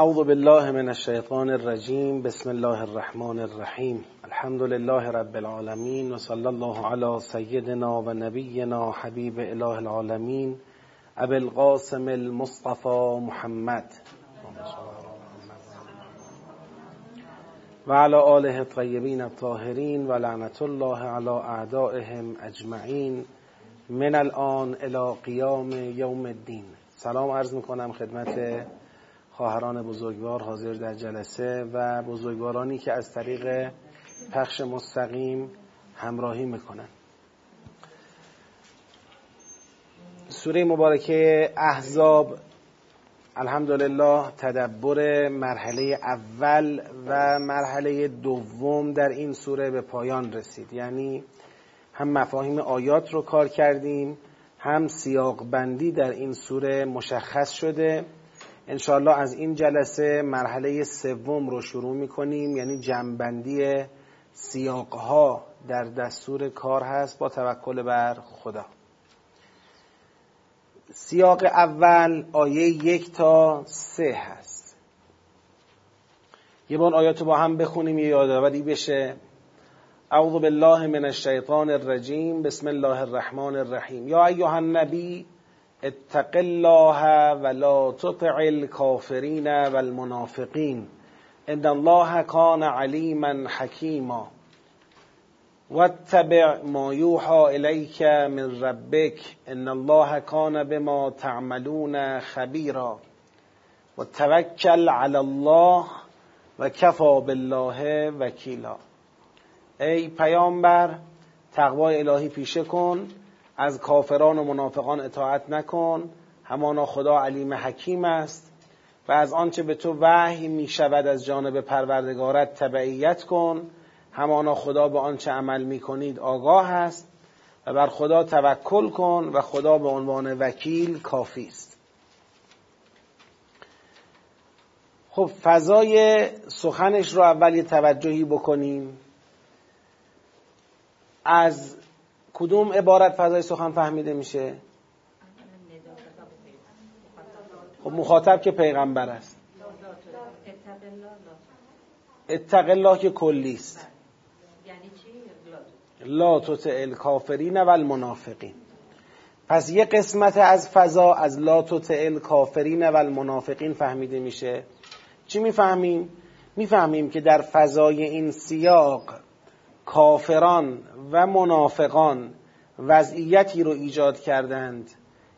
اعوذ بالله من الشیطان الرجیم بسم الله الرحمن الرحیم الحمد لله رب العالمین و صلی الله علی سیدنا و نبینا حبیب اله العالمین ابو القاسم المصطفى محمد. و علی آله الطیبین الطاهرین و لعنت الله علی اعدائهم اجمعین من الان الى قیام یوم الدین سلام عرض می‌کنم خدمت خواهران بزرگوار حاضر در جلسه و بزرگوارانی که از طریق پخش مستقیم همراهی می‌کنن. سوره مبارکه احزاب الحمدلله تدبر مرحله اول و مرحله دوم در این سوره به پایان رسید. یعنی هم مفاهیم آیات رو کار کردیم هم سیاق بندی در این سوره مشخص شده. انشاءالله از این جلسه مرحله سوم رو شروع می‌کنیم. یعنی جمعبندی سیاقها در دستور کار هست با توکل بر خدا. سیاق اول آیه یک تا سه هست. یه بار آیات با هم بخونیم یه یادآوری بشه. اعوذ بالله من الشیطان الرجیم. بسم الله الرحمن الرحیم. یا ایها النبی اتق الله ولا تطع الكافرین والمنافقین ان الله کان علیما حکیما. واتبع ما یوحى الیک من ربک. ان الله کان بما تعملون خبیرا. و توکل علی الله و کفا بالله وکیلا. ای پیامبر تقوای الهی پیشه کن. از کافران و منافقان اطاعت نکن. همانا خدا علیم حکیم است. و از آنچه به تو وحی می شود از جانب پروردگارت تبعیت کن. همانا خدا به آنچه عمل می کنید آگاه است. و بر خدا توکل کن و خدا به عنوان وکیل کافی است. خب فضای سخنش رو اول یه توجهی بکنیم. از کدوم عبارت فضای سخن فهمیده میشه؟ خب مخاطب که پیغمبر است. اتق الله که کلی است. لا تطع الکافرین و المنافقین پس یه قسمت از فضا از لا تطع الکافرین و المنافقین فهمیده میشه. چی می‌فهمیم؟ می‌فهمیم که در فضای این سیاق کافران و منافقان وضعیتی رو ایجاد کردند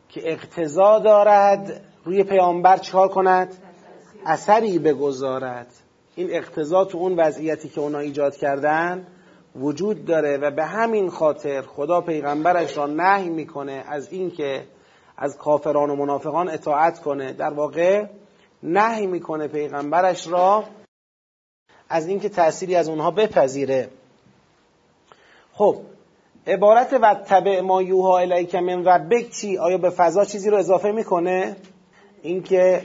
که اقتضا دارد روی پیامبر چکار کند؟ اثری بگذارد. این اقتضا تو اون وضعیتی که اونا ایجاد کردن وجود داره و به همین خاطر خدا پیغمبرش را نهی می‌کنه از اینکه از کافران و منافقان اطاعت کنه. در واقع نهی می‌کنه پیغمبرش را از اینکه تأثیری از اونها بپذیره. خب عبارت و تبع ما یوها الیک من ربک چی؟ آیا به فضا چیزی رو اضافه می‌کنه؟ اینکه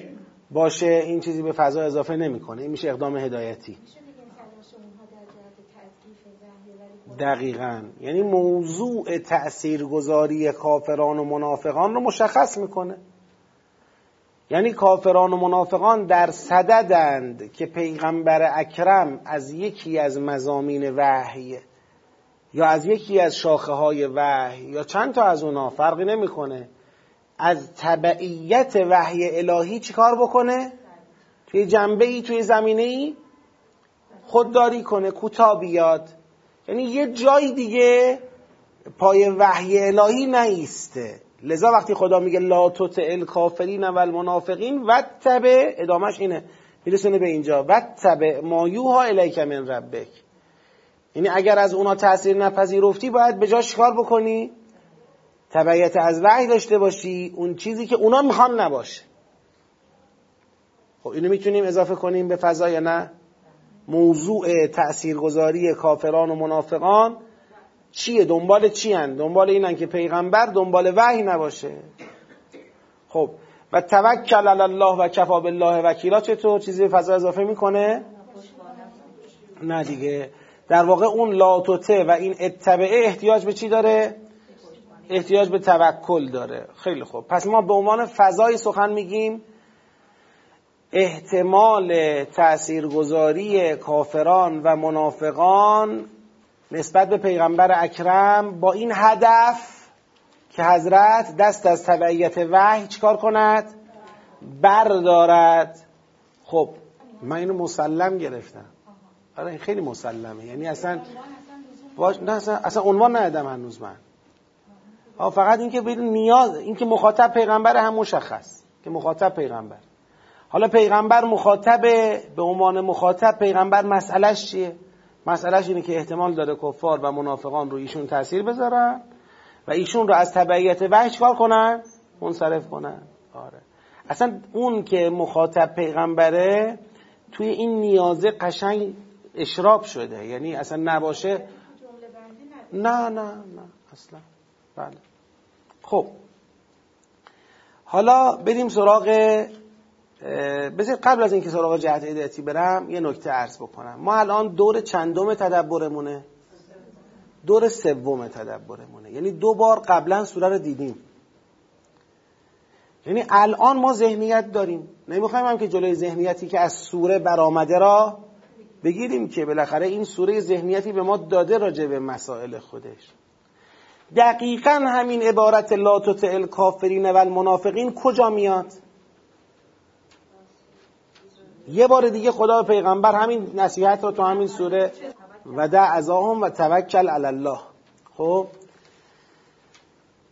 باشه این چیزی به فضا اضافه نمی‌کنه. این میشه اقدام هدایتی. دقیقا. یعنی موضوع تأثیرگذاری کافران و منافقان رو مشخص می‌کنه. یعنی کافران و منافقان در صددند که پیغمبر اکرم از یکی از مزامین وحی یا از یکی از شاخه های وحی یا چند تا از اونا فرقی نمی‌کنه. از تبعیت وحی الهی چیکار بکنه؟ توی جنبه ای توی زمینه ای خودداری کنه کوتاه بیاد یعنی یه جای دیگه پای وحی الهی نیسته. لذا وقتی خدا میگه لا تطع الکافرین و المنافقین و تبع ادامش اینه. میرسونه به اینجا. و تبع ما یوها الیک من ربک. یعنی اگر از اونا تاثیر نپذیرفتی باید به جاش کار بکنی؟ تبعیت از وحی داشته باشی اون چیزی که اونا می‌خوان نباشه. خب اینو می‌تونیم اضافه کنیم به فضا یا نه؟ موضوع تاثیرگذاری کافران و منافقان چیه؟ دنبال چی هن؟ دنبال اینن که پیغمبر دنبال وحی نباشه. خب و توکل علی الله و کفا بالله وکیلا چطور؟ چیزی به فضا اضافه می‌کنه؟ نه دیگه. در واقع اون لاتوته و این اتبعه احتیاج به چی داره؟ احتیاج به توکل داره. خیلی خوب. پس ما به عنوان فضای سخن میگیم احتمال تاثیرگذاری کافران و منافقان نسبت به پیغمبر اکرم با این هدف که حضرت دست از تبعیت وحی چکار کند؟ بردارد. خب من اینو مسلم گرفتم. آره خیلی مسلمه. یعنی اصلا باش نه اصلا, اصلا عنوان ندادم هنوز من. ها فقط اینکه بدون نیاز اینکه مخاطب پیغمبر هم مشخص. که مخاطب پیغمبر. حالا پیغمبر مخاطب به عنوان مخاطب پیغمبر مسئلهش چیه؟ مسئلهش اینه که احتمال داره کفار و منافقان رو ایشون تاثیر بذارن و ایشون رو از تبعیت وحی کار کنن؟ منصرف کنن. آره. اصلا اون که مخاطب پیغمبره توی این نیازه قشنگ اشراب شده. یعنی اصلا نباشه. نه نه نه. اصلا. بله. خب. حالا بریم سراغ بذار قبل از اینکه سراغ جهت هدایتی برم یه نکته عرض بکنم. ما الان دور چندم تدبرمونه؟ دور سوم تدبرمونه. یعنی دو بار قبلا سوره رو دیدیم. یعنی الان ما ذهنیت داریم. نمی‌خوایم هم که جلوی ذهنیتی که از سوره برآمده را بگیریم که بالاخره این سوره ذهنیتی به ما داده راجع به مسائل خودش. دقیقا همین عبارت لا تطع الکافرین و المنافقین کجا میاد؟ یه بار دیگه خدا پیغمبر همین نصیحت رو تو همین سوره و دع ازاهم و توکل علی الله. خب؟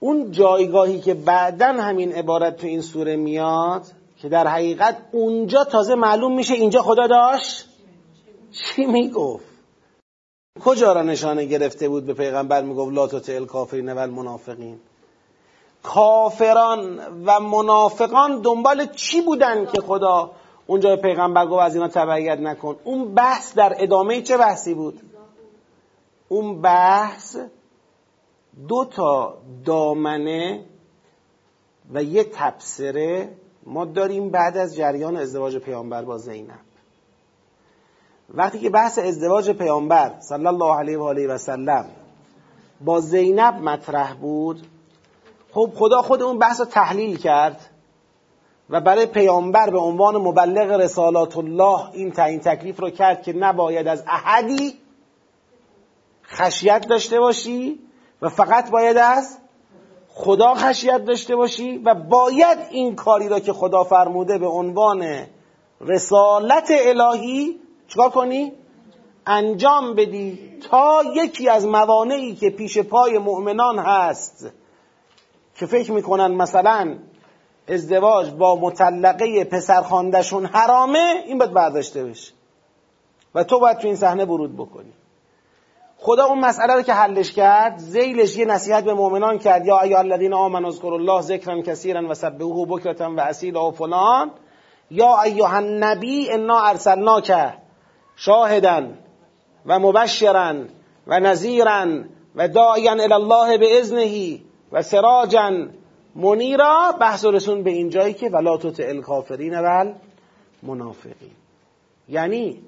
اون جایگاهی که بعدا همین عبارت تو این سوره میاد که در حقیقت اونجا تازه معلوم میشه اینجا خدا داشت؟ چی می‌گفت؟ کجا را نشانه گرفته بود به پیغمبر می‌گفت لا تطع الکافرین و المنافقین کافران و منافقان دنبال چی بودن که خدا اونجا پیغمبر گفت از اینا تبعیت نکن؟ اون بحث در ادامه چه بحثی بود؟ اون بحث دو تا دامنه و یه تبصره ما داریم بعد از جریان ازدواج پیامبر با زینب. وقتی که بحث ازدواج پیامبر صلی الله علیه و آله و سلم با زینب مطرح بود خب خدا خود اون بحث تحلیل کرد و برای پیامبر به عنوان مبلغ رسالات الله این تعیین تکلیف رو کرد که نباید از احدی خشیت داشته باشی و فقط باید از خدا خشیت داشته باشی و باید این کاری را که خدا فرموده به عنوان رسالت الهی چکار کنی؟ انجام بدی تا یکی از موانعی که پیش پای مؤمنان هست که فکر می‌کنن مثلا ازدواج با مطلقه پسر خاندشون حرامه این باید برداشته بشه. و تو باید تو این صحنه برود بکنی. خدا اون مسئله رو که حلش کرد زیلش یه نصیحت به مؤمنان کرد. یا ایها الذین آمنوا اذکروا الله ذکرا کثیرا و سبحوه بکرة و اصیلا و فلان. یا ایها النبی انا ارسلناک. شاهدا و مبشرا و نذیرا و داعیا الی الله باذنه و سراجا. منیرا بحث رسون به این جایی که ولا تطع الکافرین و المنافقین. یعنی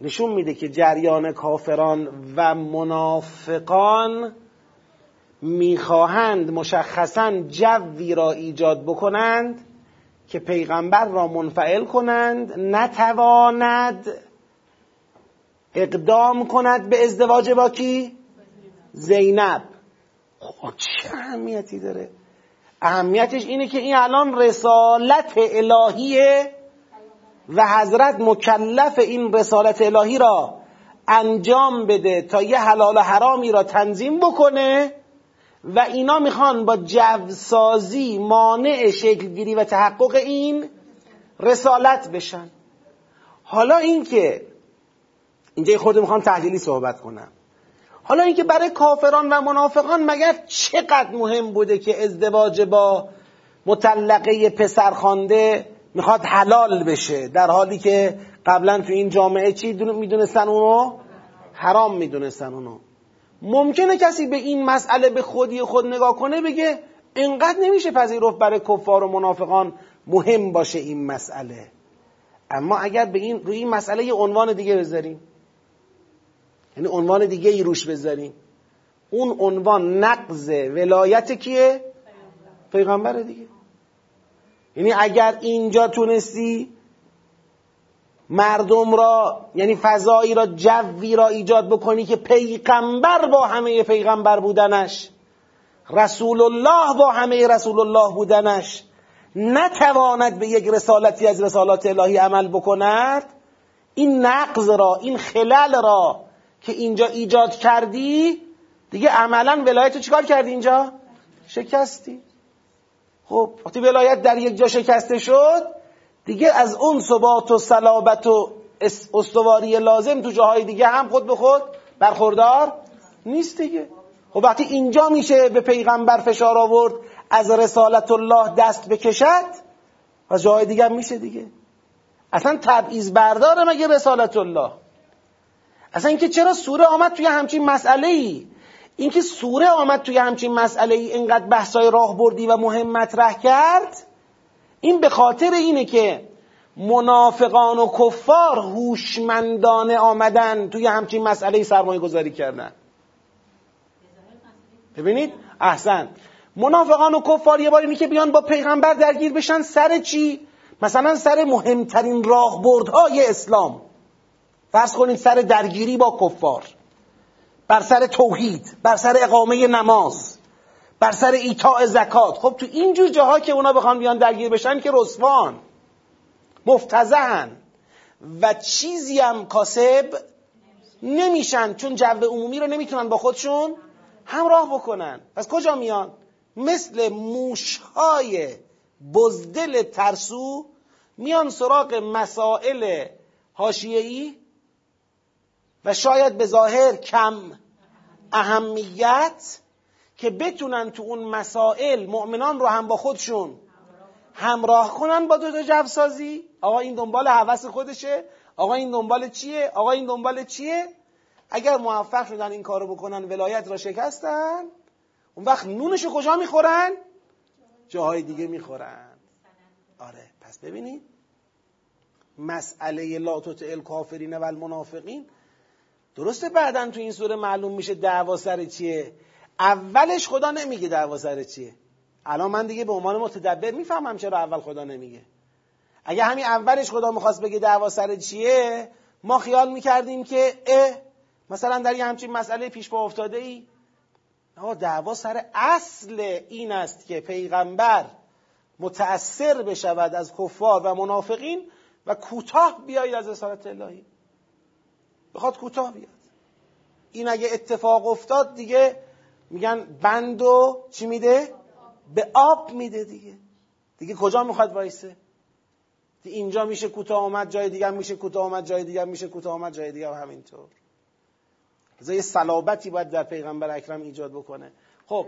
نشون میده که جریان کافران و منافقان می‌خواهند مشخصا جوی را ایجاد بکنند که پیغمبر را منفعل کنند نتواند اقدام کند به ازدواج با کی؟ زینب خب چه اهمیتی داره؟ اهمیتش اینه که این الان رسالت الهیه و حضرت مکلف این رسالت الهی را انجام بده تا یه حلال و حرامی را تنظیم بکنه و اینا می‌خوان با جوسازی مانع شکلگیری و تحقق این رسالت بشن. حالا اینکه اینجا خود می‌خوام تحلیلی صحبت کنم. حالا اینکه برای کافران و منافقان مگر چقدر مهم بوده که ازدواج با مطلقه پسرخوانده می‌خواد حلال بشه؟ در حالی که قبلا تو این جامعه چی می‌دونستن اونو؟ حرام می‌دونستن اونو. ممکنه کسی به این مسئله به خودی خود نگاه کنه بگه انقدر نمیشه پذیرفت برای کفار و منافقان مهم باشه این مسئله. اما اگر به این روی این مسئله یه عنوان دیگه بذاریم. یعنی عنوان دیگه ای روش بذاریم. اون عنوان نقض ولایت کیه؟ پیغمبر دیگه. یعنی اگر اینجا تونستی مردم را یعنی فضایی را جوی را ایجاد بکنی که پیغمبر با همه پیغمبر بودنش. رسول الله با همه رسول الله بودنش. نتواند به یک رسالتی از رسالات الهی عمل بکند. این نقض را این خلل را که اینجا ایجاد کردی دیگه عملا ولایت چیکار کردی اینجا؟ شکستی. خب وقتی ولایت در یک جا شکسته شد دیگه از اون ثبات و صلابت و استواری لازم تو جاهای دیگه هم خود به خود برخوردار نیست دیگه. خب وقتی اینجا میشه به پیغمبر فشار آورد از رسالت الله دست بکشد و جاهای دیگه هم میشه دیگه. اصلا تبعیض برداره مگه رسالت الله؟ اصلا اینکه چرا سوره آمد توی همچین مسئله ای اینکه سوره آمد توی همچین مسئله ای اینقدر بحثای راه بردی و مهم مطرح کرد؟ این به خاطر اینه که منافقان و کفار هوشمندانه آمدن توی همچین مسئله سرمایه گذاری کردن. ببینید؟ احسن. منافقان و کفار یه بار اینی که بیان با پیغمبر درگیر بشن سر چی؟ مثلا سر مهمترین راهبردهای اسلام. فرض کنید سر درگیری با کفار. بر سر توحید بر سر اقامه نماز. بر سر ایتاء زکات. خب تو اینجور جاها که اونا بخوان بیان درگیر بشن که رسوان. مفتزهن. و چیزی هم کاسب نمیشن چون جو عمومی رو نمی‌تونن با خودشون همراه بکنن. پس کجا میان؟ مثل موشهای بزدل ترسو میان سراغ مسائل حاشیه‌ای و شاید به ظاهر کم اهمیت که بتونن تو اون مسائل مؤمنان رو هم با خودشون همراه کنن با دو تا جوسازی. آقا این دنبال حوث خودشه. آقا این دنبال چیه؟ آقا این دنبال چیه؟ اگر موفق شدن این کارو بکنن ولایت را شکستن اون وقت نونشو کجا می‌خورن؟ جاهای دیگه می‌خورن. آره پس ببینید. مسئله لا تطع الکافرین و المنافقین درسته بعدا تو این سوره معلوم میشه دعوا سر چیه؟ اولش خدا نمیگه دعوا سر چیه. الان من دیگه به عنوان متدبر می‌فهمم چرا اول خدا نمیگه. اگه همین اولش خدا می‌خواست بگه دعوا سر چیه ما خیال می‌کردیم که اه مثلا در یه همچین مسئله پیش با افتاده ای دعوا سر اصل این است که پیغمبر متأثر بشود از کفار و منافقین و کوتاه بیاید از رسالت الهی. بخواد کوتاه بیاد. این اگه اتفاق افتاد دیگه میگن بند و چی میده؟ به آب میده دیگه. دیگه کجا می‌خواد وایسه؟ اینجا میشه کوتاه آمد جای دیگه میشه کوتاه آمد جای دیگه میشه کوتاه آمد جای دیگه و همینطور. یه صلابتی باید در پیغمبر اکرم ایجاد بکنه. خب.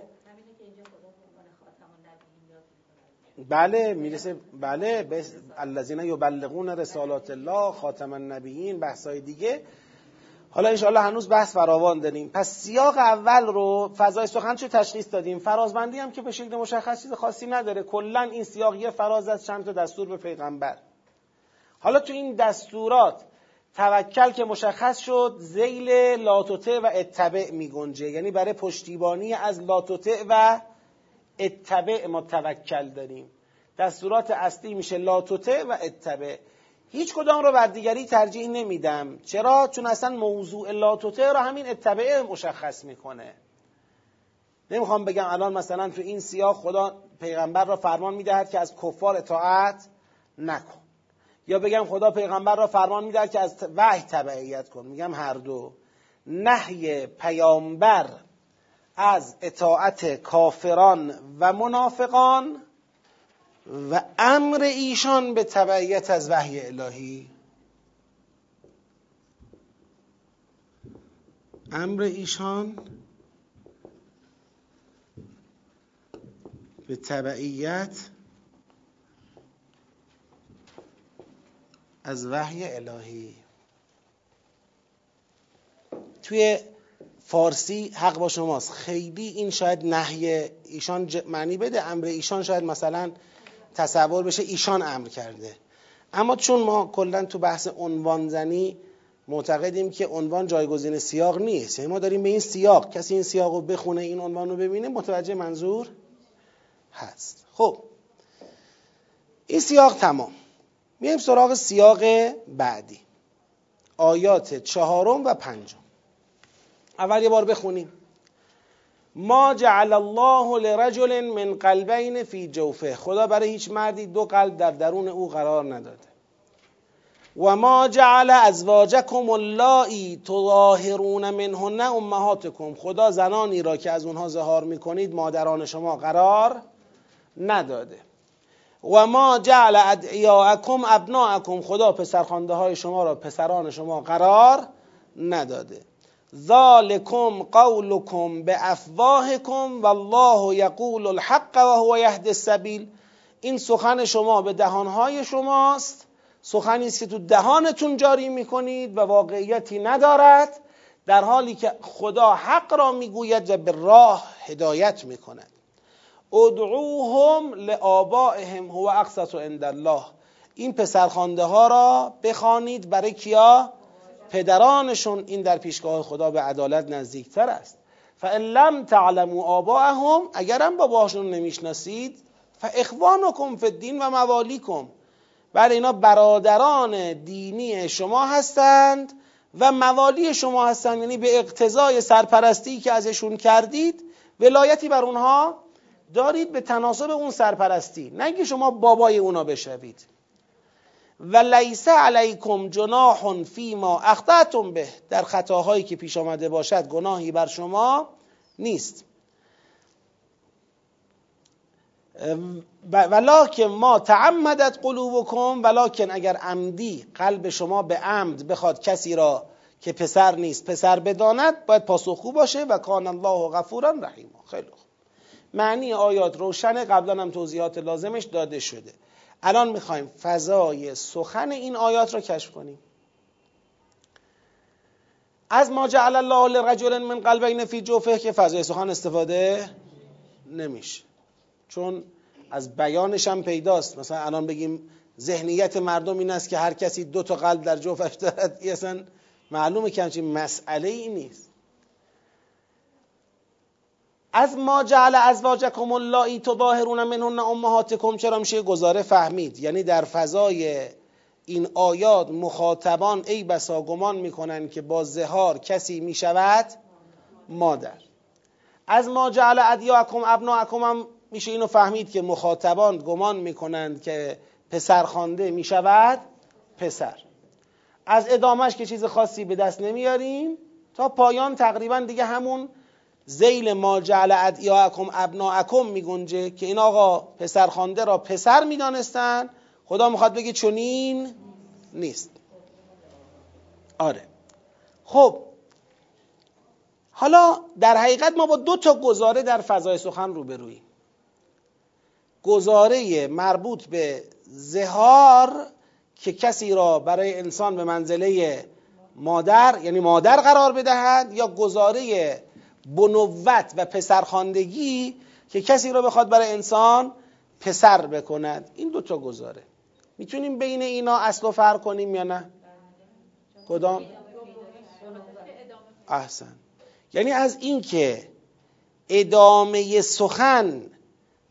بله می‌رسه بله الذین یبلغون رسالات الله خاتم النبیین بحثای دیگه. حالا انشاءالله هنوز بحث فراوان داریم. پس سیاق اول رو فضای سخن چه تشخیص دادیم؟ فرازبندی هم که به شکل مشخص چیز خاصی نداره. کلا این سیاق یه فراز از چند تا دستور به پیغمبر. حالا تو این دستورات توکل که مشخص شد زیل لاتوته و اتبع می گنجه یعنی برای پشتیبانی از لاتوته و اتبع ما توکل داریم. دستورات اصلی میشه لاتوته و اتبع. هیچ کدام رو بر دیگری ترجیح نمیدم. چرا؟ چون اصلا موضوع لاتوته رو همین اتبعه مشخص می‌کنه. نمی‌خوام بگم الان مثلا تو این سیاق خدا پیغمبر را فرمان می‌دهد که از کفار اطاعت نکن. یا بگم خدا پیغمبر را فرمان می‌دهد که از وحی تبعیت کن. میگم هر دو. نهی پیامبر از اطاعت کافران و منافقان و امر ایشان به تبعیت از وحی الهی. امر ایشان به تبعیت از وحی الهی. توی فارسی حق با شماست. خیلی این شاید نهی ایشان معنی بده. امر ایشان شاید مثلا تصور بشه ایشان امر کرده. اما چون ما کلا تو بحث عنوان زنی معتقدیم که عنوان جایگزین سیاق نیست یعنی ما داریم به این سیاق کسی این سیاق رو بخونه این عنوان رو ببینه متوجه منظور هست. خب این سیاق تمام. میایم سراغ سیاق بعدی. آیات چهارم و پنجم. اول یه بار بخونیم. ما جعل الله لرجل من قلبین فی جوفه. خدا برای هیچ مردی دو قلب در درون او قرار نداده. و ما جعل ازواجکم اللایی تظاهرون منهن امهاتکم. خدا زنانی را که از اونها ظهار می‌کنید مادران شما قرار نداده. و ما جعل ادعیاءکم ابناءکم. خدا پسرخوانده های شما را پسران شما قرار نداده. ذالکم قولکم به افواهکم والله یقول الحق و هو یهد السبیل این سخن شما به دهانهای شماست. سخنی است که تو دهانتون جاری می‌کنید و واقعیتی ندارد در حالی که خدا حق را می‌گوید و به راه هدایت می‌کند. ادعوهم لآبائهم هو اقسط عند الله. این پسرخوانده ها را بخوانید برای کیا؟ پدرانشون این در پیشگاه خدا به عدالت نزدیکتر است. فان لم تعلموا آباءهم اگرم باباشون نمی‌شناسید فاخوانکم فی الدین و موالیکم بله اینا برادران دینی شما هستند و موالی شما هستند یعنی به اقتضای سرپرستی که ازشون کردید ولایتی بر اونها دارید به تناسب اون سرپرستی. نه شما بابای اونا بشوید. و لیس علیکم جناح فیما اخطأتم به. در خطاهایی که پیش آمده باشد گناهی بر شما نیست. ولکن ما تعمدت قلوبکم ولکن اگر عمدی قلب شما به عمد بخواد کسی را که پسر نیست پسر بداند باید پاسخگو باشه و کان الله غفورا رحیما. خیلی خوب. معنی آیات روشن قبلا هم توضیحات لازمش داده شده. الان می‌خوایم فضای سخن این آیات را کشف کنیم. از ما جعل الله لرجل من قلبین فی جوفه که فضای سخن استفاده نمیشه. چون از بیانش هم پیداست. مثلا الان بگیم ذهنیت مردم این است که هر کسی دو تا قلب در جوفش دارد. اصلا معلومه که همچین مسئله ای نیست. از ما جعل ازواجکم اللایی تظاهرون منهن امهاتکم چرا میشه گزاره فهمید؟ یعنی در فضای این آیات مخاطبان ای بسا گمان می‌کنن که با زهار کسی می‌شود مادر. از ما جعل ادیاکم ابناکم هم میشه اینو فهمید که مخاطبان گمان می‌کنند که پسر خانده می‌شود پسر. از ادامش که چیز خاصی به دست نمیاریم تا پایان تقریبا دیگه همون زیل ما جعل ادیاکم ابناکم میگنجه که این آقا پسر خانده را پسر می‌دانستن. خدا می‌خواد بگه چنین نیست. آره. خب. حالا در حقیقت ما با دو تا گزاره در فضای سخن روبرویم گزاره مربوط به زهار که کسی را برای انسان به منزله مادر یعنی مادر قرار بدهد یا گزاره بنوت و پسرخواندگی که کسی را بخواد برای انسان پسر بکند. این دوتا گزاره. می‌تونیم بین اینا اصل و فرق کنیم یا نه؟ کدام؟ احسن. یعنی از اینکه ادامه سخن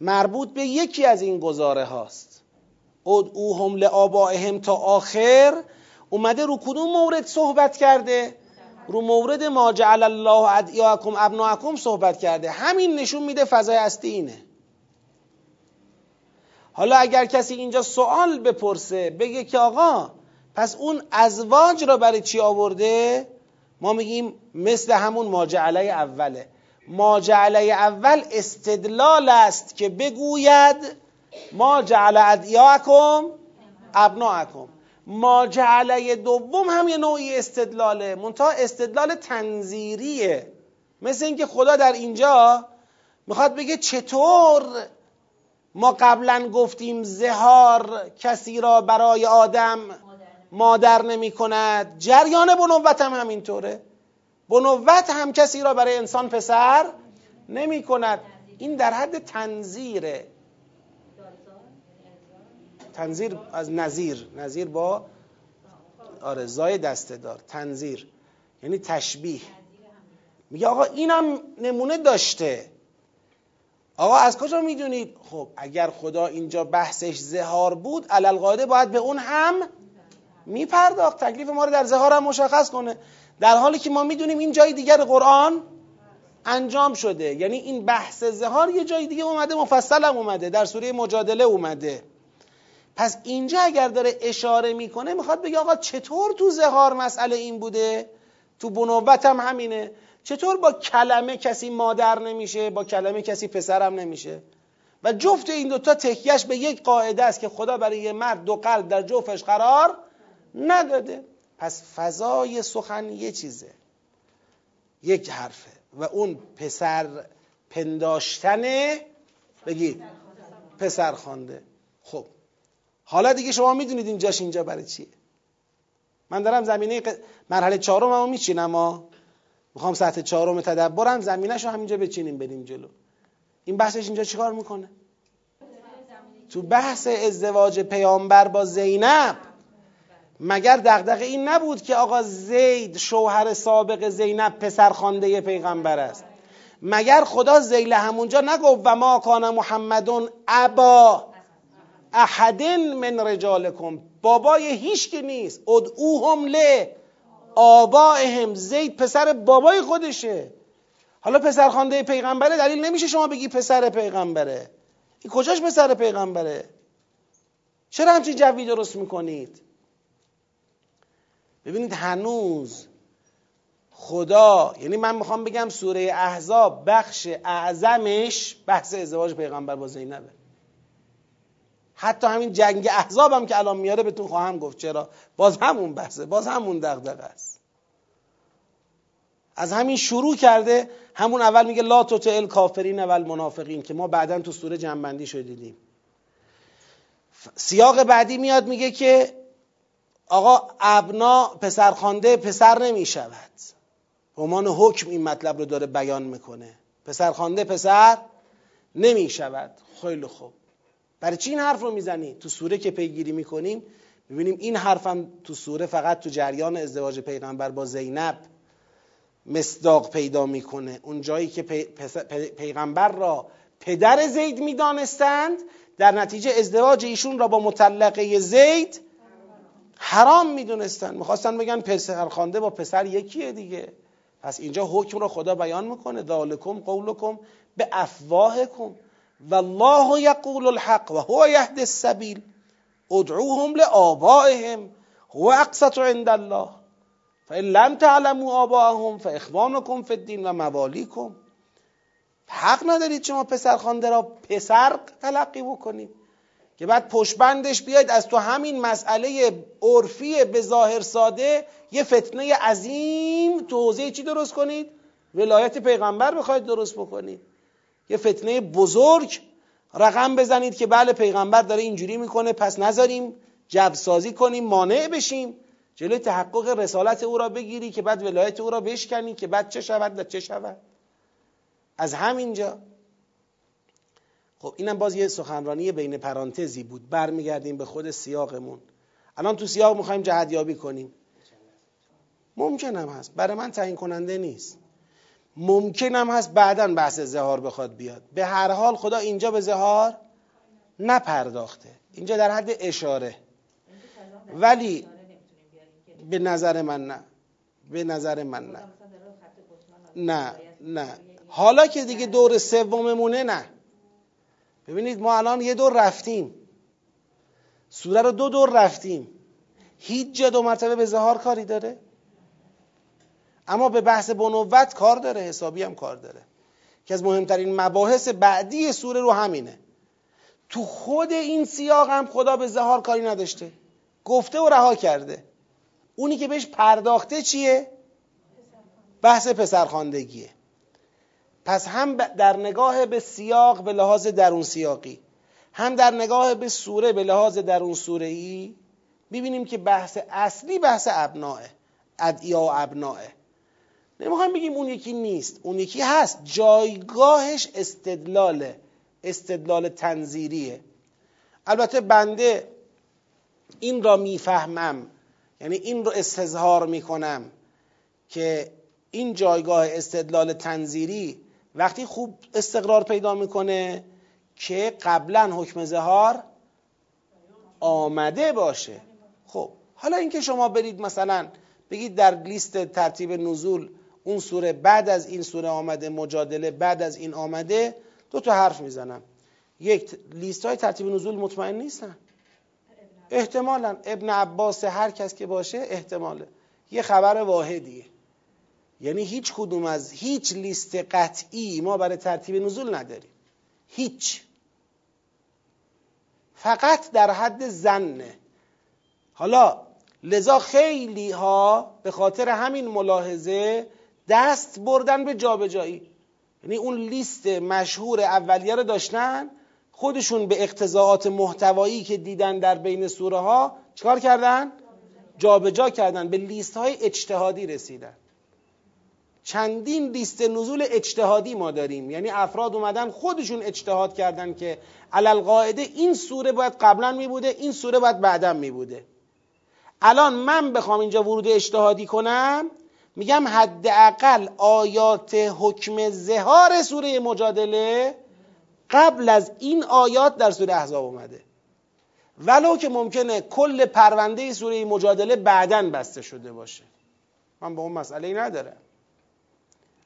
مربوط به یکی از این گزاره هاست. ادعوهم لآبائهم تا آخر. اومده رو کدوم مورد صحبت کرده؟ رو مورد ما جعل الله ادعیاکم ابناکم صحبت کرده. همین نشون میده فضای اصلی اینه. حالا اگر کسی اینجا سوال بپرسه بگه که آقا پس اون ازواج را برای چی آورده؟ ما میگیم مثل همون ماجعله اوله. ماجعله اول استدلال است که بگوید ما جعل ادیاکم ابناکم. ماجعله دوم هم یه نوعی استدلاله. منتها استدلال تنظیریه. مثل اینکه خدا در اینجا می‌خواد بگه چطور ما قبلا گفتیم زهار کسی را برای آدم مادر نمی کند جریان بنوت هم همینطوره. بنوت هم کسی را برای انسان پسر نمی کند این در حد تنظیره. تنظیر از نظیر. نظیر با آره زای دسته دار. تنظیر. یعنی تشبیه. میگه آقا اینم نمونه داشته. آقا از کجا می‌دونید؟ خب اگر خدا اینجا بحثش زهار بود علالقاعده باید به اون هم میپرداخت. تکلیف ما رو در زهار هم مشخص کنه. در حالی که ما می‌دونیم این جای دیگر قرآن انجام شده. یعنی این بحث زهار یه جای دیگه اومده مفصل هم اومده. در سوره مجادله اومده. پس اینجا اگر داره اشاره می‌کنه می‌خواد بگه آقا چطور تو زهار مسئله این بوده؟ تو بنوبت هم همینه. چطور با کلمه کسی مادر نمیشه با کلمه کسی پسرم نمیشه؟ و جفت این دوتا تکیش به یک قاعده است که خدا برای یه مرد دو قلب در جوفش قرار نداده. پس فضای سخن یه چیزه. یک حرفه. و اون پسر پنداشتنه بگید پسر خوانده خب. حالا دیگه شما می‌دونید اینجاش اینجا برای چیه. من دارم زمینه مرحله چهارم هم میچینم ها. می‌خوام سطح چهارم تدبرم زمینش رو همینجا بچینیم بریم جلو. این بحثش اینجا چیکار می‌کنه؟ تو بحث ازدواج پیامبر با زینب مگر دغدغه این نبود که آقا زید شوهر سابق زینب پسر خانده پیغمبر است؟ مگر خدا زیل همونجا نگفت و ما کان محمدون ابا. احدن من رجالکم. بابای هیچ که نیست. ادعوهم له. آبائهم زید پسر بابای خودشه. حالا پسر خانده پیغمبره دلیل نمیشه شما بگی پسر پیغمبره. این کجاش پسر پیغمبره؟ چرا همچین جوی درست می‌کنید؟ ببینید هنوز خدا یعنی من می‌خوام بگم سوره احزاب بخش اعظمش بحث ازدواج پیغمبر با زینبه. حتی همین جنگ احزاب هم که الان میاره بهتون خواهم گفت. چرا؟ باز همون بحثه. باز همون دغدغه است. از همین شروع کرده همون اول میگه لا تطع کافرین اول منافقین که ما بعدا تو سوره جنبندی شده دیدیم. سیاق بعدی میاد میگه که آقا ابنا پسرخوانده پسر نمی شود عنوان حکم این مطلب رو داره بیان می‌کنه. پسرخوانده پسر نمی شود خیلی خوب. برای چی این حرف رو می‌زنی؟ تو سوره که پیگیری می‌کنیم ببینیم این حرفم تو سوره فقط تو جریان ازدواج پیغمبر با زینب مصداق پیدا می‌کنه. اون جایی که پیغمبر را پدر زید می‌دانستند در نتیجه ازدواج ایشون را با مطلقه زید حرام می‌دونستن می‌خواستن بگن پسر خانده با پسر یکیه دیگه. پس اینجا حکم رو خدا بیان می‌کنه. ذالکم قولکم به افواهکم. والله یقول الحق و هو یهد السبیل ادعوهم لآبائهم هو اقسط عند الله. فإن لم تعلموا آباءهم فاخوانكم فی الدین و موالیکم. حق ندارید شما پسر خانده را پسر تلقی بکنید. که بعد پشبندش بیاید از تو همین مسئله عرفی به ظاهر ساده یه فتنه عظیم تو حوزه چی درست کنید؟ ولایت پیغمبر بخواید درست بکنید. یه فتنه بزرگ رقم بزنید که بله پیغمبر داره اینجوری می‌کنه پس نذاریم جبسازی کنیم مانع بشیم. جلوی تحقق رسالت او را بگیری که بعد ولایت او را بشکنی که بعد چه شود و چه شود. از همینجا. خب اینم باز یه سخنرانی بین پرانتزی بود. برمیگردیم به خود سیاقمون. الان تو سیاق می‌خوایم جهدیابی کنیم. ممکنم هست. برای من تعیین کننده نیست. ممکنم هست بعدا بحث زهار بخواد بیاد. به هر حال خدا اینجا به زهار نپرداخته. اینجا در حد اشاره. ولی به نظر من نه. به نظر من نه. نه نه. حالا که دیگه دور سوممونه نه. ببینید ما الان یه دور رفتیم. سوره رو دو دور رفتیم. هیچ جا دو مرتبه به زهار کاری داره؟ اما به بحث بنوت کار داره حسابی هم کار داره. که از مهمترین مباحث بعدی سوره رو همینه. تو خود این سیاق هم خدا به زهار کاری نداشته. گفته و رها کرده. اونی که بهش پرداخته چیه؟ بحث پسرخواندگیه. پس هم در نگاه به سیاق به لحاظ درون سیاقی هم در نگاه به سوره به لحاظ درون سوره ای ببینیم که بحث اصلی بحث ابناه ادعیا و ابناه نمی‌خوایم بگیم اون یکی نیست. اون یکی هست. جایگاهش استدلاله استدلال تنظیریه. البته بنده این را می‌فهمم. یعنی این رو استظهار می‌کنم که این جایگاه استدلال تنظیری وقتی خوب استقرار پیدا می‌کنه که قبلا حکم زهار آمده باشه. خب حالا اینکه شما برید مثلا بگید در لیست ترتیب نزول اون سوره بعد از این سوره آمده مجادله بعد از این آمده دو تا حرف می‌زنم. یک لیست های ترتیب نزول مطمئن نیستن؟ احتمالا. ابن عباس هر کس که باشه احتماله. یه خبر واحدیه. یعنی هیچ کدوم از هیچ لیست قطعی ما برای ترتیب نزول نداریم. هیچ. فقط در حد زنه. حالا لذا خیلی ها به خاطر همین ملاحظه دست بردن به جابجایی. یعنی اون لیست مشهور اولیه رو داشتن خودشون به اقتضاعات محتوایی که دیدن در بین سوره ها چکار کردن؟ جابجا کردن. به لیست های اجتهادی رسیدن. چندین لیست نزول اجتهادی ما داریم. یعنی افراد اومدن خودشون اجتهاد کردن که علل قاعده این سوره باید قبلا می بوده این سوره باید بعدا می بوده الان من بخوام اینجا ورود اجتهادی کنم میگم حداقل آیات حکم زهار سوره مجادله قبل از این آیات در سوره احزاب اومده. ولو که ممکنه کل پرونده سوره مجادله بعدا بسته شده باشه. من با اون مسئله ندارم.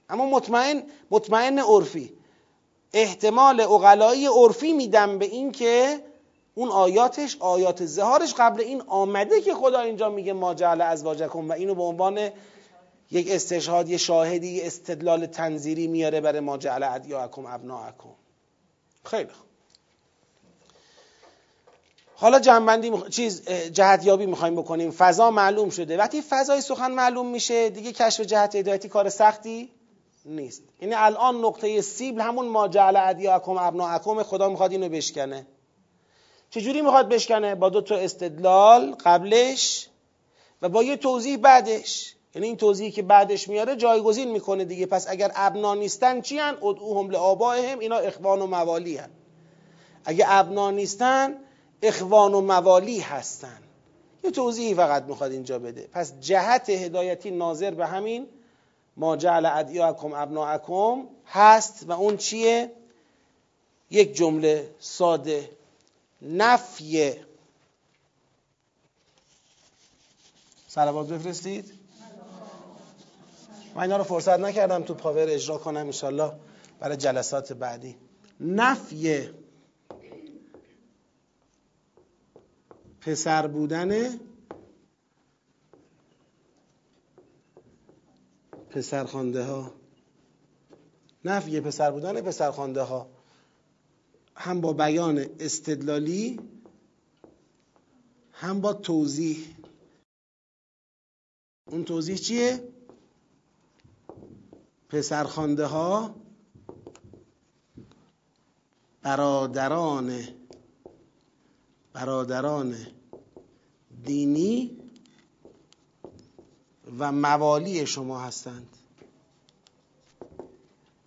اما مطمئن مطمئن عرفی. احتمال اقلایی عرفی میدم به این که اون آیاتش آیات زهارش قبل این آمده که خدا اینجا میگه ما جعل ازواجکم و اینو به عنوان یک استشهاد یه شاهدی استدلال تنظیری میاره برای ما جعل ادیاکم ابناکم. خیلی خوب. حالا جنبندی مخ... چیز جهتیابی می‌خوایم بکنیم. فضا معلوم شده. وقتی فضای سخن معلوم میشه دیگه کشف جهت هدایتی کار سختی نیست. یعنی الان نقطه سیبل همون ما جعل ادیاکم ابناکم خدا می‌خواد اینو بشکنه. چجوری می‌خواد بشکنه؟ با دو تا استدلال قبلش و با یه توضیح بعدش. یعنی این توضیحی که بعدش میاره جایگزین می‌کنه دیگه. پس اگر ابنا نیستن چی هن؟ ادعوهم لآبائهم اینا اخوان و موالی هن. اگه ابنا نیستن اخوان و موالی هستن یه توضیحی فقط می‌خواد اینجا بده. پس جهت هدایتی ناظر به همین ما جعل ادیاکم ابناکم هست و اون چیه؟ یک جمله ساده. نفی. سلوات بفرستید. من اینا رو فرصت نکردم تو پاور اجرا کنم انشالله برای جلسات بعدی. نفی پسر بودن پسرخانده ها. نفی پسر بودن پسرخانده ها. هم با بیان استدلالی هم با توضیح. اون توضیح چیه؟ پسرخانده ها برادران برادران دینی و موالی شما هستند.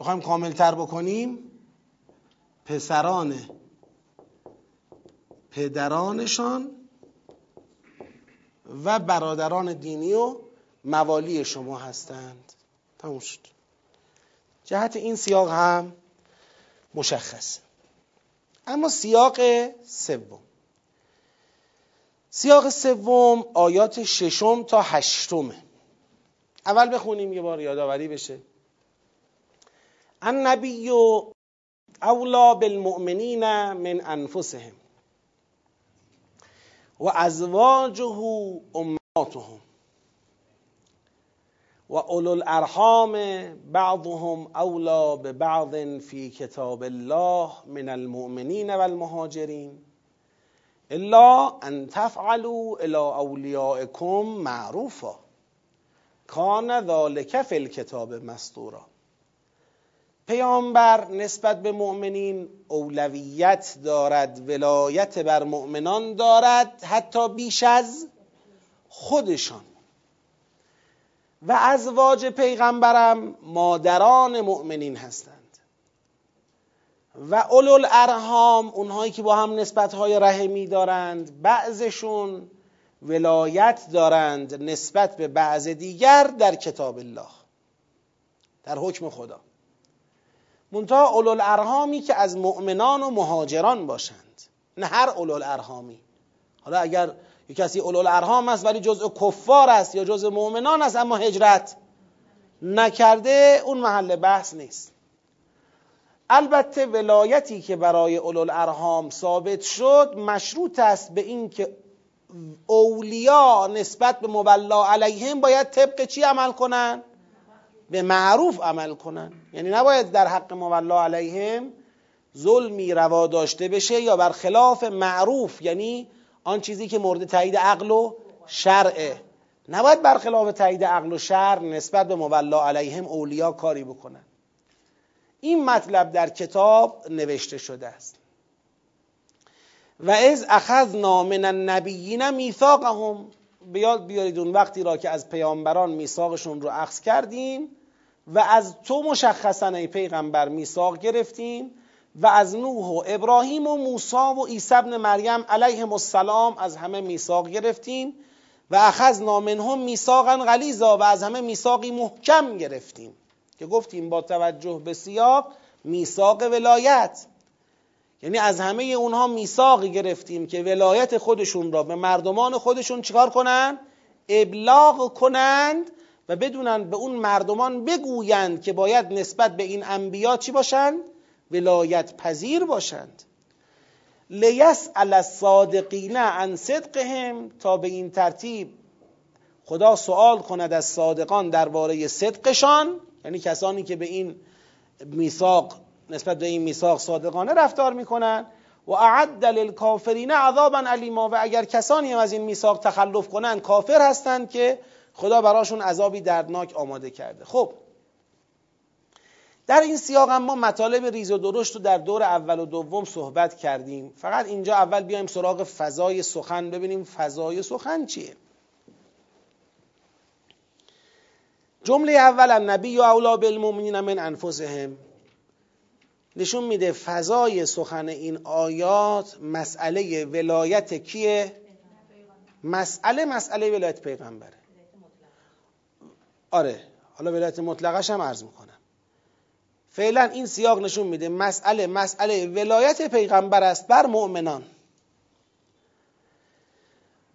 بخوایم کاملتر بکنیم. پسران پدرانشان و برادران دینی و موالی شما هستند. تموم شد. جهت این سیاق هم مشخص اما سیاق سوم. سیاق سوم آیات ششم تا هشتمه. اول بخونیم یه بار یادآوری بشه. النبی اولا بالمؤمنین من انفسهم و ازواجه اماتهم و اولو الارحام بعضهم اولا ببعض فی کتاب الله من المؤمنین والمهاجرین. الا ان تفعلوا الى اولیائکم معروفا. کان ذلك فی الکتاب مستورا. پیامبر نسبت به مؤمنین اولویت دارد ولایت بر مؤمنان دارد حتی بیش از خودشان. و ازواج پیغمبرم مادران مؤمنین هستند. و اولو ارهام اونهایی که با هم نسبت های رحمی دارند بعضشون ولایت دارند نسبت به بعض دیگر در کتاب الله در حکم خدا. منتها اولو ارهامی که از مؤمنان و مهاجران باشند نه هر اولو ارهامی حالا اگر یک کسی اولو ارهام است ولی جزء کفار است یا جزء مؤمنان است اما هجرت نکرده اون محل بحث نیست البته ولایتی که برای اولو ارهام ثابت شد مشروط است به اینکه اولیا نسبت به مبلا علیهم باید طبق چی عمل کنن؟ به معروف عمل کنن یعنی نباید در حق مبلا علیهم ظلمی روا داشته بشه یا بر خلاف معروف یعنی آن چیزی که مورد تایید عقل و شرعه. نباید بر خلاف تایید عقل و شرع نسبت به مبلا علیهم اولیا کاری بکنن. این مطلب در کتاب نوشته شده است. و از اخذنا من النبیین میثاقهم. بیاد بیارید اون وقتی را که از پیامبران میثاقشون رو اخذ کردیم و از تو مشخصا ای پیغمبر میثاق گرفتیم و از نوح و ابراهیم و موسی و عیسی ابن مریم علیهم السلام از همه میثاق گرفتیم و اخذنا منهم میثاقا غلیظا و از همه میثاقی محکم گرفتیم که گفتیم با توجه به سیاق میثاق ولایت. یعنی از همه اونها میثاقی گرفتیم که ولایت خودشون را به مردمان خودشون چیکار کنند؟ ابلاغ کنند و بدونن به اون مردمان بگویند که باید نسبت به این انبیا چی باشند؟ ولایت پذیر باشند. لیس علی الصادقین عن صدقهم تا به این ترتیب خدا سوال کند از صادقان درباره صدقشان یعنی کسانی که به این میثاق نسبت به این میثاق صادقانه رفتار می‌کنن و اعد للکافرین عذابا علیما و اگر کسانی هم از این میثاق تخلف کنند کافر هستند که خدا براشون عذابی دردناک آماده کرده. خب در این سیاق هم ما مطالب ریز و درشت رو در دور اول و دوم صحبت کردیم. فقط اینجا اول بیایم سراغ فضای سخن ببینیم فضای سخن چیه. جمله اول النبی و اولا بالمؤمنین من انفسهم. نشون میده فضای سخن این آیات مسئله ولایت کیه؟ مسئله مسئله ولایت پیغمبره. آره حالا ولایت مطلقش هم عرض می‌کنم. فعلا این سیاق نشون میده مسئله مسئله ولایت پیغمبر است بر مؤمنان.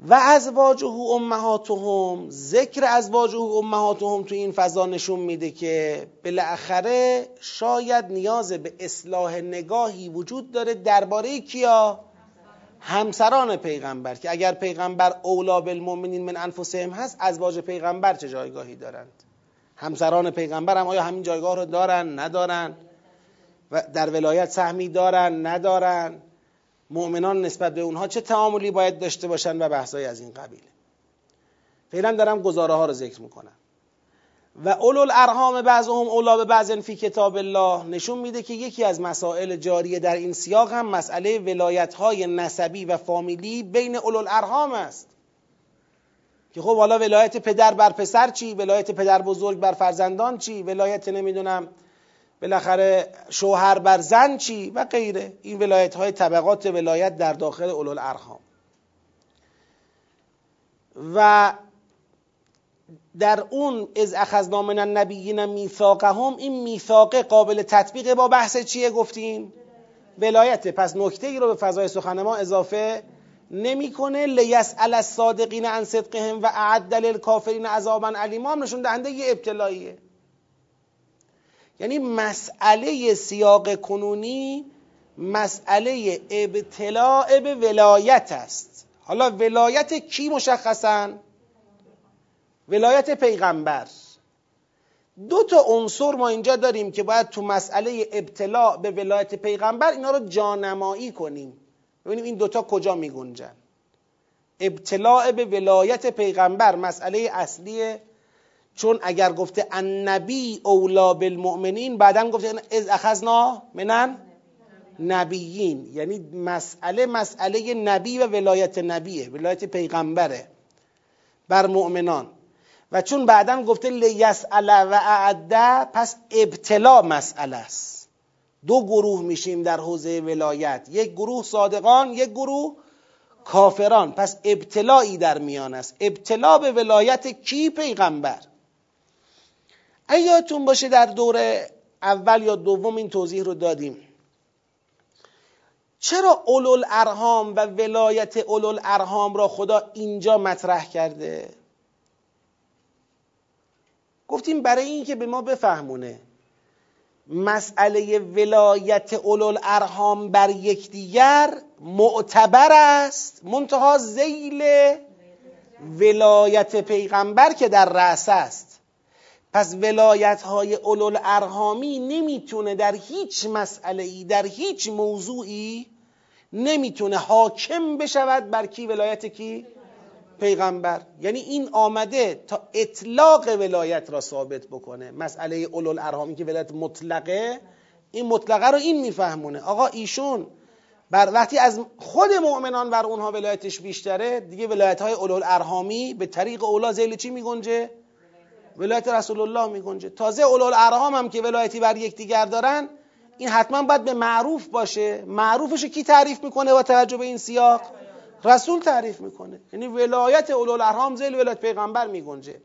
و ازواجه امهاتهم ذکر ازواجه امهاتهم تو این فضا نشون میده که بالاخره شاید نیاز به اصلاح نگاهی وجود داره درباره کیا؟ همسران پیغمبر که اگر پیغمبر اولا بالمؤمنین من انفسهم هست ازواج پیغمبر چه جایگاهی دارند؟ همسران پیغمبر هم آیا همین جایگاه رو دارن؟ ندارن. و در ولایت سهمی دارن؟ ندارن. مؤمنان نسبت به اونها چه تعاملی باید داشته باشن و بحثای از این قبیل؟ فعلا دارم گزاره ها رو ذکر می‌کنم. و اولو الارحام بعضهم اولا به بعض فی کتاب الله نشون میده که یکی از مسائل جاریه در این سیاق هم مسئله ولایت های نسبی و فامیلی بین اولو الارحام است. که خب حالا ولایت پدر بر پسر چی؟ ولایت پدر بزرگ بر فرزندان چی؟ ولایت نمی‌دونم بالاخره شوهر بر زن چی؟ و غیره. این ولایت های طبقات ولایت در داخل اولو الارحام و در اون از اخذنا من النبیین میثاقهم این میثاق قابل تطبیق با بحث چیه گفتیم؟ ولایت. پس نکته ای رو به فضای سخن ما اضافه نمی‌کنه. لیسأل الصادقین عن صدقهم و اعد للکافرین عذابا علیما هم نشون دهنده یه ابتلاییه. یعنی مسئله سیاق کنونی مسئله ابتلاع به ولایت است. حالا ولایت کی مشخصا؟ ولایت پیغمبر. دو تا عنصر ما اینجا داریم که باید تو مسئله ابتلاع به ولایت پیغمبر اینا رو جانمایی کنیم. ببینیم این دوتا کجا می گنجن ابتلاع به ولایت پیغمبر مسئله اصلیه چون اگر گفته النبی اولا بالمؤمنین بعدا گفته از اخذنا منن نبیین. یعنی مسئله مسئله نبی و ولایت نبیه ولایت پیغمبره بر مؤمنان. و چون بعدا گفته لیسأل و اعده پس ابتلا مسئله است. دو گروه میشیم در حوزه ولایت. یک گروه صادقان یک گروه کافران. پس ابتلایی در میان است. ابتلا به ولایت کی پیغمبر؟ ایاتون باشه در دور اول یا دوم این توضیح رو دادیم. چرا اولو ارهام و ولایت اولو ارهام را خدا اینجا مطرح کرده؟ گفتیم برای اینکه به ما بفهمونه. مسئله ولایت اولو ارهام بر یکدیگر معتبر است. منتها زیل ولایت پیغمبر که در رأس است. پس ولایت های اولو ارهامی نمی‌تونه در هیچ مسئله ای در هیچ موضوعی نمی‌تونه حاکم بشود. بر کی ولایت کی؟ پیغمبر. یعنی این آمده تا اطلاق ولایت را ثابت بکنه. مسئله اولو الارحامی که ولایت مطلقه این مطلقه رو این میفهمونه. آقا ایشون بر وقتی از خود مؤمنان بر اونها ولایتش بیشتره دیگه ولایت های اولو الارحامی به طریق اولا زیل چی میگنجه؟ ولایت رسول الله میگنجه. تازه اولو الارحام هم که ولایتی بر یکدیگر دارن این حتما باید به معروف باشه. معروفش کی تعریف می‌کنه با توجه به این سیاق؟ رسول تعریف می‌کنه. یعنی ولایت اولوالارحام زیل ولایت پیغمبر میگنجه.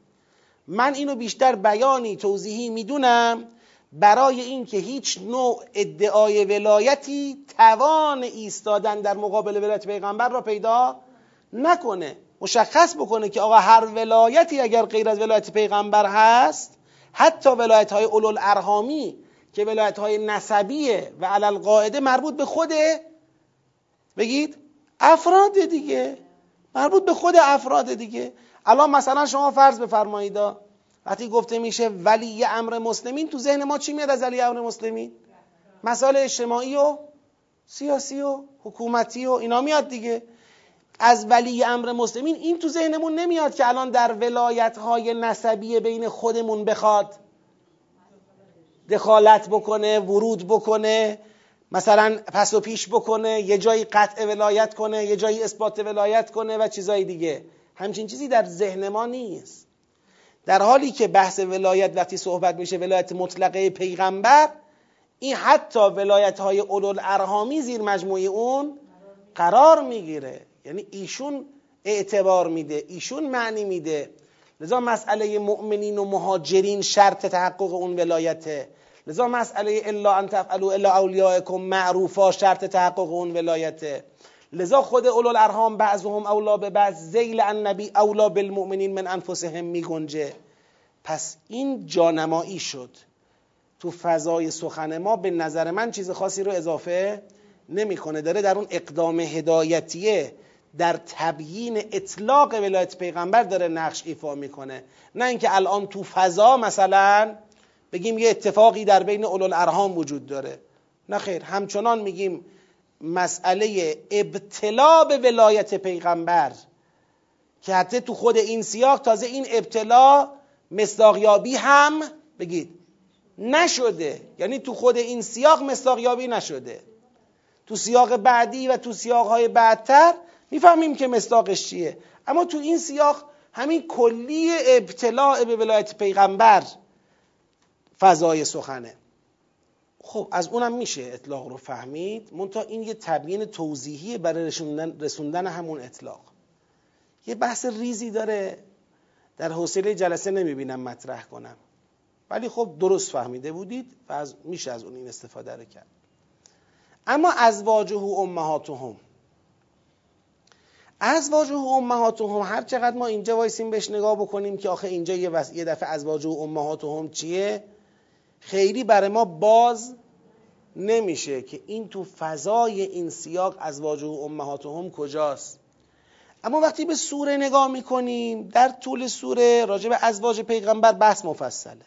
من اینو بیشتر بیانی توضیحی می‌دونم برای اینکه هیچ نوع ادعای ولایتی توان ایستادن در مقابل ولایت پیغمبر را پیدا نکنه. مشخص بکنه که آقا هر ولایتی اگر غیر از ولایت پیغمبر هست حتی ولایت های اولو ارهامی که ولایت های نسبیه و علل قاعده مربوط به خوده. بگید؟ افراد دیگه. مربوط به خود افراد دیگه. الان مثلا شما فرض بفرمایید وقتی گفته میشه ولی امر مسلمین تو ذهن ما چی میاد از ولی امر مسلمین؟ مسائل اجتماعی و سیاسی و حکومتی و اینا میاد دیگه. از ولی امر مسلمین این تو ذهنمون نمیاد که الان در ولایت های نسبی بین خودمون بخواد دخالت بکنه ورود بکنه. مثلا پس و پیش بکنه یه جایی قطع ولایت کنه یه جایی اثبات ولایت کنه و چیزای دیگه. همچین چیزی در ذهن ما نیست. در حالی که بحث ولایت وقتی صحبت میشه ولایت مطلقه پیغمبر این حتی ولایت های اولو ارهامی زیر مجموعه اون قرار می‌گیره. یعنی ایشون اعتبار میده ایشون معنی میده. لذا مسئله مؤمنین و مهاجرین شرط تحقق اون ولایته. لذا مسئله الا ان تفعلوا الا اولیاءکم معروفا شرط تحقق اون ولایته. لذا خود اولو الارحام بعضهم اولا به بعض زیل النبی اولا بالمؤمنین من انفسهم میگنجه. پس این جانمایی شد. تو فضای سخن ما به نظر من چیز خاصی رو اضافه نمی‌کنه. داره در اون اقدام هدایتیه در تبیین اطلاق ولایت پیغمبر داره نقش ایفا می‌کنه. نه اینکه الان تو فضا مثلا بگیم یه اتفاقی در بین اولو الارحام وجود داره. نه خیر همچنان میگیم مسئله ابتلا به ولایت پیغمبر که حتی تو خود این سیاق تازه این ابتلا مصداقیابی هم بگید نشده. یعنی تو خود این سیاق مصداقیابی نشده. تو سیاق بعدی و تو سیاقهای بعدتر می‌فهمیم که مصداقش چیه. اما تو این سیاق همین کلی ابتلاع به ولایت پیغمبر فضای سخنه. خب از اونم میشه اطلاق رو فهمید. منتها این یه تبیین توضیحی برای رسوندن, رسوندن همون اطلاق. یه بحث ریزی داره. در حوصله جلسه نمی‌بینم مطرح کنم. ولی خب درست فهمیده بودید و از میشه از اون این استفاده رو کرد. اما ازواجه و امهاتهم. ازواجه و امهاتهم هر چقدر ما اینجا وایسیم بهش نگاه بکنیم که آخه اینجا یه. یه دفعه ازواجه و امهاتهم چیه؟ خیلی برای ما باز نمیشه که این تو فضای این سیاق ازواج و امهاتهم کجاست. اما وقتی به سوره نگاه می‌کنیم در طول سوره راجع به ازواج پیغمبر بحث مفصله.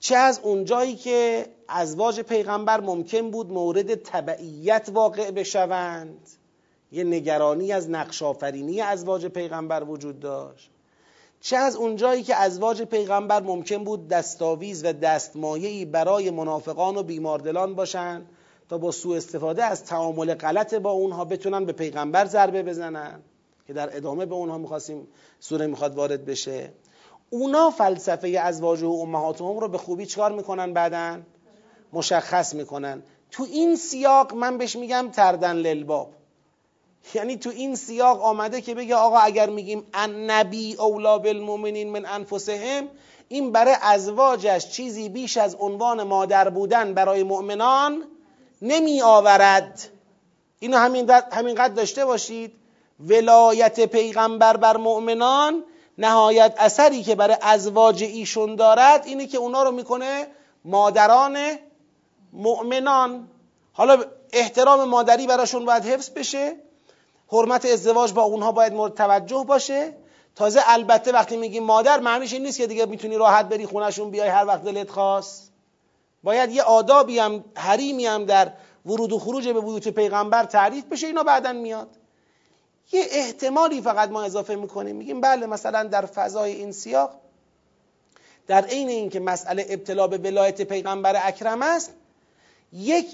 چه از اونجایی که ازواج پیغمبر ممکن بود مورد تبعیت واقع بشوند یه نگرانی از نقش آفرینی ازواج پیغمبر وجود داشت. چه از اونجایی که ازواج پیغمبر ممکن بود دستاویز و دستمایهی برای منافقان و بیماردلان باشند تا با سوء استفاده از تعامل غلط با اونها بتونن به پیغمبر ضربه بزنن؟ که در ادامه به اونها می‌خواستیم سوره می‌خواد وارد بشه. اونا فلسفه ازواج و امهاتهم رو به خوبی چکار می‌کنن بعدن مشخص می‌کنن. تو این سیاق من بهش میگم تردن للباب. یعنی تو این سیاق آمده که بگه آقا اگر میگیم ان نبی اولا بالمؤمنین من انفسهم این برای ازواجش چیزی بیش از عنوان مادر بودن برای مؤمنان نمی آورد. اینو همین همینقدر داشته باشید. ولایت پیغمبر بر مؤمنان نهایت اثری که برای ازواج ایشون دارد اینه که اونا رو می‌کنه مادران مؤمنان. حالا احترام مادری براشون باید حفظ بشه. حرمت ازدواج با اونها باید مورد توجه باشه. تازه البته وقتی میگیم مادر معنیش این نیست که دیگه می‌تونی راحت بری خونشون بیای هر وقت دلت خواست. باید یه آدابی هم حریمی هم در ورود و خروج به بیوت پیغمبر تعریف بشه اینا بعدا میاد. یه احتمالی فقط ما اضافه می‌کنیم. میگیم بله مثلا در فضای این سیاق در عین اینکه مسئله ابتلا به ولایت پیغمبر اکرم است یک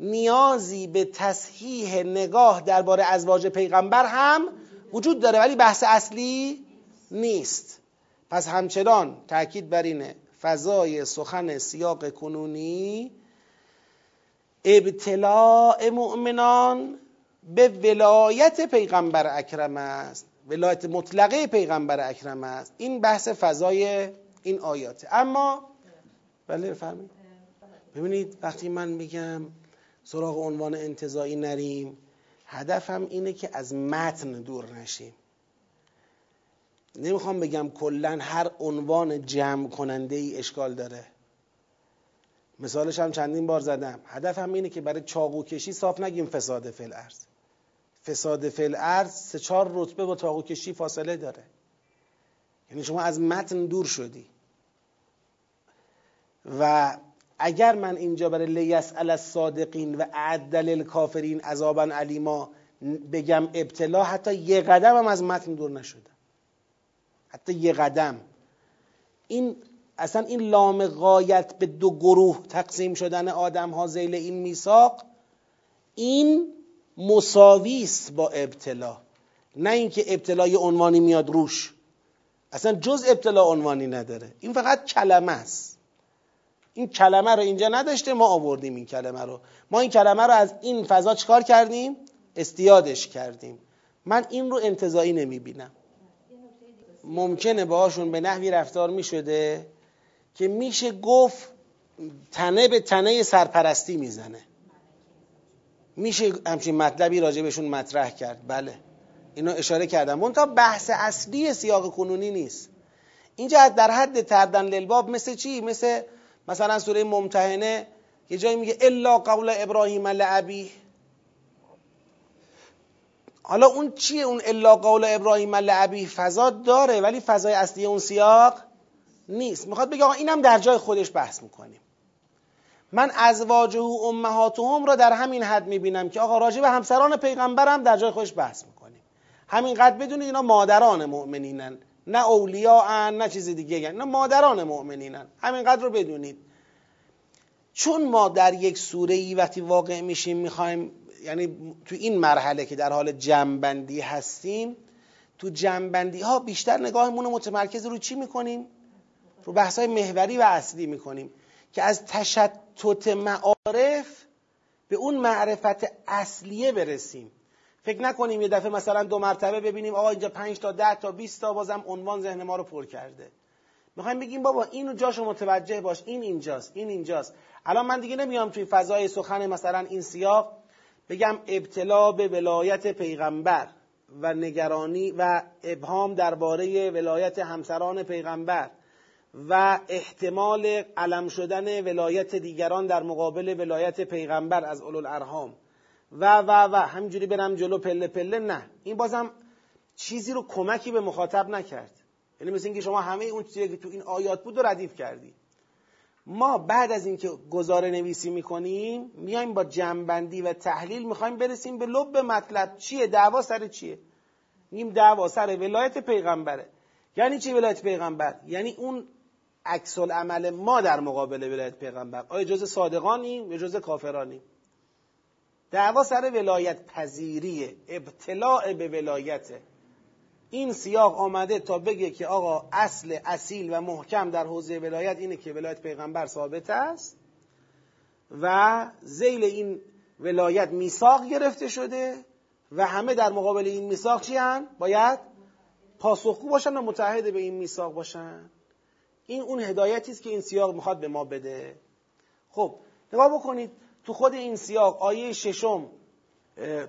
نیازی به تصحیح نگاه درباره ازواج پیغمبر هم وجود داره ولی بحث اصلی نیست. پس همچنان تاکید بر اینه فضای سخن سیاق کنونی ابتلاع مؤمنان به ولایت پیغمبر اکرم است ولایت مطلقه پیغمبر اکرم است. این بحث فضای این آیاته. اما بله بفرمایید. ببینید وقتی من میگم سراغ عنوان انتظایی نریم. هدفم اینه که از متن دور نشیم. نمی‌خوام بگم کلا هر عنوان جمع کننده ای اشکال داره. مثالش هم چندین بار زدم. هدفم اینه که برای چاقو کشی صاف نگیم فساد فل ارز فساد فل ارز سه چهار رتبه با چاقو کشی فاصله داره. یعنی شما از متن دور شدی. و اگر من اینجا برای لیسأل الصادقین و عدل الکافرین عذابا علیما بگم ابتلا حتی یه قدم هم از متن دور نشدم حتی یه قدم. این اصلا این لام غایت به دو گروه تقسیم شدن آدم ها زیل این میثاق این مساوی است با ابتلا. نه اینکه ابتلا عنوانی میاد روش. اصلا جز ابتلا عنوانی نداره. این فقط کلمه است. این کلمه رو اینجا نداشته ما آوردیم این کلمه رو. ما این کلمه رو از این فضا چکار کردیم؟ استیادش کردیم. من این رو انتظایی نمی بینم ممکنه باهاشون به نحوی رفتار می شده که میشه گفت تنه به تنه سرپرستی می‌زنه. میشه همچین مطلبی راجع بهشون مطرح کرد. بله. اینو اشاره کردم. اون تا بحث اصلی سیاق کنونی نیست. اینجا در حد تردن للباب مثل چی؟ مثل مثلا سوره ممتحنه یه جایی میگه الا قول ابراهیم لعبی حالا اون چیه اون الا قول ابراهیم لعبی فضا داره ولی فضای اصلی اون سیاق نیست. می‌خواد بگه آقا اینم در جای خودش بحث می‌کنیم. من ازواجه و امهاتهم را در همین حد می‌بینم که آقا راجع به همسران پیغمبرم در جای خودش بحث می‌کنیم. همینقدر بدونید اینا مادران مؤمنینن. نه اولیاء نه چیز دیگه یعنی نه مادران مؤمنینن. همینقدر رو بدونید. چون ما در یک سوره ای وقتی واقع میشیم می‌خوایم یعنی تو این مرحله که در حال جمعبندی هستیم تو جمعبندی ها بیشتر نگاهمون رو متمرکز رو چی می‌کنیم؟ رو بحث های محوری و اصلی می‌کنیم که از تشتت معارف به اون معرفت اصلیه برسیم. فکر نکنیم یه دفعه مثلا دو مرتبه ببینیم آقا اینجا پنج تا ده تا 20 تا بازم عنوان ذهن ما رو پر کرده. می‌خوایم بگیم بابا اینو جاشو متوجه باش این اینجاست این اینجاست. الان من دیگه نمیام توی فضای سخن مثلا این سیاق بگم ابتلا به ولایت پیغمبر و نگرانی و ابهام درباره ولایت همسران پیغمبر و احتمال علم شدن ولایت دیگران در مقابل ولایت پیغمبر از اولو الارحام و و و. همینجوری برم جلو پله پله. نه. این بازم چیزی رو کمکی به مخاطب نکرد. یعنی مثل اینکه شما همه اون چیزی که تو این آیات بود رو ردیف کردی. ما بعد از اینکه گزاره نویسی می‌کنیم میایم با جنبندی و تحلیل می‌خوایم برسیم به لب مطلب. چیه؟ دعوا سر چیه؟ میگیم دعوا سر ولایت پیغمبره. یعنی چی ولایت پیغمبر؟ یعنی اون عکس عمل ما در مقابل ولایت پیغمبر. آیا جز صادقانیم یا جز کافرانیم؟ دعوا سر ولایت پذیریه ابتلاع به ولایته این سیاق آمده تا بگه که آقا اصل اصیل و محکم در حوزه ولایت اینه که ولایت پیغمبر ثابت است و زیل این ولایت میثاق گرفته شده و همه در مقابل این میثاق چی؟ باید پاسخگو باشن و متحد به این میثاق باشن. این اون هدایتی است که این سیاق می‌خواد به ما بده. خب نگاه بکنید تو خود این سیاق آیه ششم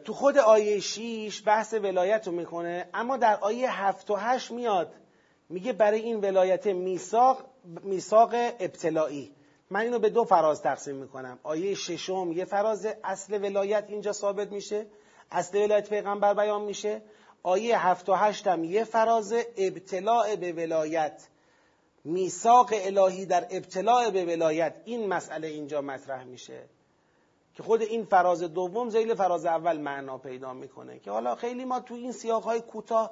تو خود آیه 6 بحث ولایت رو می‌کنه اما در آیه 7 و 8 میاد میگه برای این ولایت میثاق میثاق ابتلاعی من اینو به دو فراز تقسیم می‌کنم. آیه ششم یه فراز اصل ولایت اینجا ثابت میشه اصل ولایت پیغمبر بیان میشه. آیه هفت و هشت هم یه فراز ابتلاع به ولایت. میثاق الهی در ابتلاع به ولایت این مسئله اینجا مطرح میشه. که خود این فراز دوم زیل فراز اول معنا پیدا می‌کنه. که حالا خیلی ما تو این سیاق کوتاه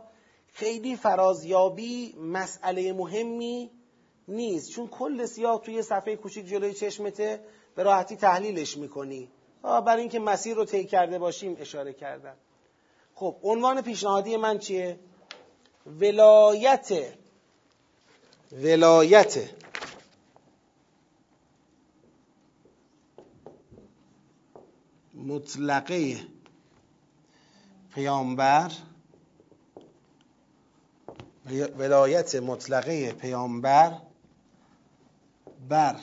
خیلی فرازیابی مسئله مهمی نیست. چون کل سیاق توی صفحه کوچیک جلوی چشمته به راحتی تحلیلش می‌کنی. برای اینکه مسیر رو طی کرده باشیم اشاره کردم. خب عنوان پیشنهادی من چیه؟ ولایت. ولایت. مطلقه پیامبر ولایت مطلقه پیامبر بر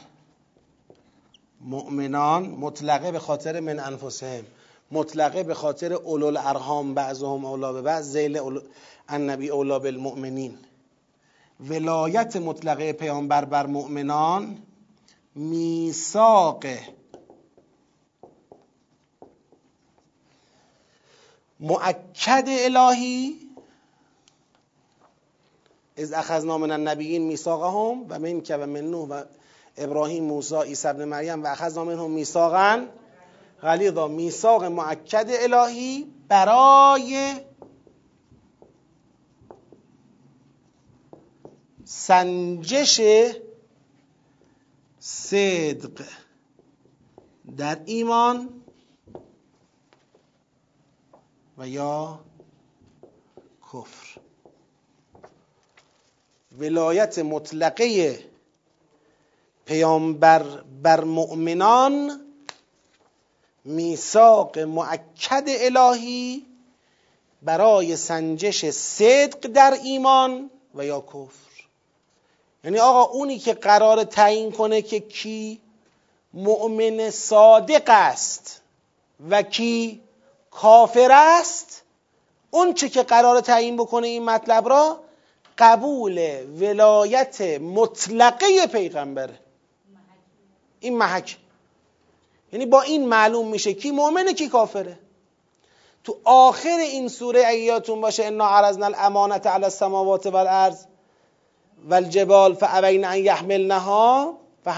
مؤمنان مطلقه به خاطر من انفسهم مطلقه به خاطر اولو الارحام بعضهم اولا به بعض زیل النبی اولا بالمؤمنین. ولایت مطلقه پیامبر بر مؤمنان میثاق مؤکد الهی. از اخذنا من النبیین میثاقهم و من که و من نوح و ابراهیم موسی عیسی ابن مریم و اخذنا منهم میثاقا غلیظا. میثاق مؤکد الهی برای سنجش صدق در ایمان و یا کفر. ولایت مطلقه پیامبر بر مؤمنان میثاق معکد الهی برای سنجش صدق در ایمان و یا کفر. یعنی آقا اونی که قرار تعیین کنه که کی مؤمن صادق است و کی کافر است اون چه که قرار تعیین بکنه این مطلب را قبول ولایت مطلقه پیغمبره. این محک. یعنی با این معلوم میشه کی مؤمنه کی کافره. تو آخر این سوره ایاتون باشه انا عرضنا الامانت علی السماوات والارض والجبال فابین ان یحملنها و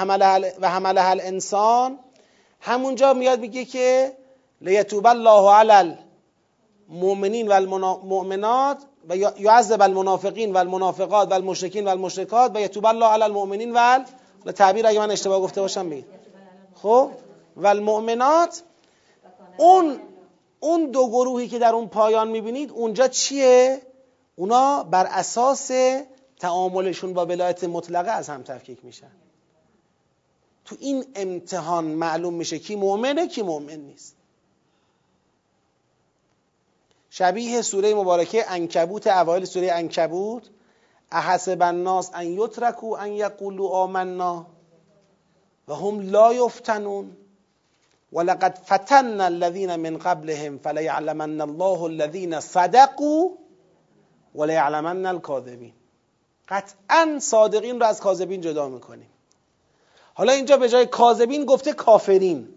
حملها الانسان همونجا میاد میگه که لیتوب الله علی المؤمنین و المؤمنات و یعذب المنافقین و المنافقات و المشرکین و المشرکات و یتوب الله علی المؤمنین و تعبیر اگه من اشتباه گفته باشم بگید خب؟ و المؤمنات اون اون دو گروهی که در اون پایان می‌بینید اونجا چیه؟ اونا بر اساس تعاملشون با ولایت مطلقه از هم تفکیک میشن. تو این امتحان معلوم میشه کی مؤمنه کی مؤمن نیست. شبیه سوره مبارکه انکبوت اوایل سوره انکبوت. احسب الناس ان یترکو ان یقولوا آمنا و هم لا یفتنون. ولقد فتنا الذين من قبلهم فليعلمن الله الذين صدقوا وليعلمن الكاذبين قطعا صادقین رو از کاذبین جدا می‌کنیم. حالا اینجا به جای کاذبین گفته کافرین.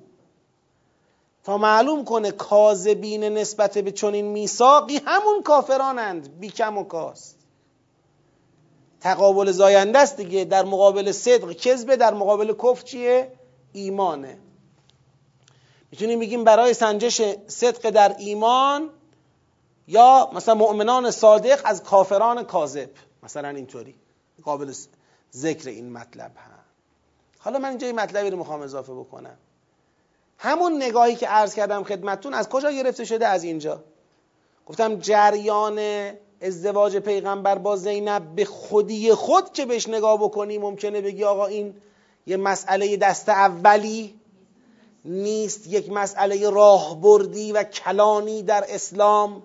تا معلوم کنه کاذبین نسبت به چنین میثاقی همون کافرانند بیکم و کاست. تقابل زاینده است دیگه. در مقابل صدق کذبه در مقابل کفر چیه؟ ایمانه. می‌تونیم بگیم برای سنجش صدق در ایمان یا مثلا مؤمنان صادق از کافران کاذب. مثلا اینطوری. قابل ذکر این مطلب هم. حالا من اینجا این مطلبی رو می‌خوام اضافه بکنم. همون نگاهی که عرض کردم خدمتتون از کجا گرفته شده از اینجا؟ گفتم جریان ازدواج پیغمبر با زینب به خودی خود که بهش نگاه بکنی ممکنه بگی آقا این یه مسئله دست اولی نیست یک مسئله راهبردی و کلانی در اسلام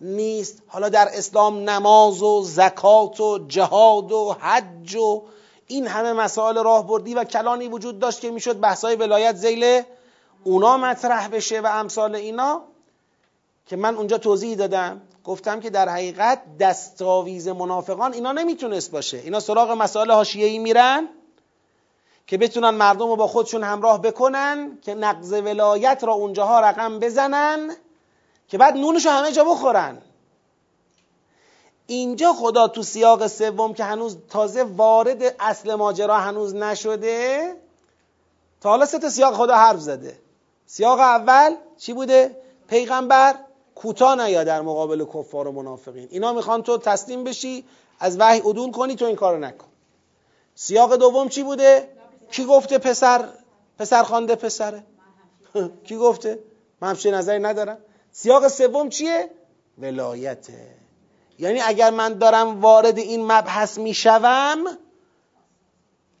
نیست. حالا در اسلام نماز و زکات و جهاد و حج و این همه مسائل راهبردی و کلانی وجود داشت که می‌شد بحثای ولایت زیل اونا مطرح بشه و امثال اینا که من اونجا توضیح دادم گفتم که در حقیقت دستاویز منافقان اینا نمی‌تونست باشه. اینا سراغ مسائل حاشیه‌ای میرن که بتونن مردم رو با خودشون همراه بکنن که نقض ولایت را اونجاها رقم بزنن که بعد نونشو همه جا بخورن. اینجا خدا تو سیاق سوم که هنوز تازه وارد اصل ماجرا هنوز نشده تا حالا سه تا سیاق خدا حرف زده. سیاق اول چی بوده؟ پیغمبر کوتاه نیا در مقابل کفار و منافقین. اینا می‌خوان تو تسلیم بشی از وحی عدول کنی تو این کارو نکن. سیاق دوم چی بوده؟ کی گفته پسر؟ پسر خوانده پسره؟ کی گفته؟ من همچه نظری ندارم. سیاق سوم چیه؟ ولایته. یعنی اگر من دارم وارد این مبحث می‌شوم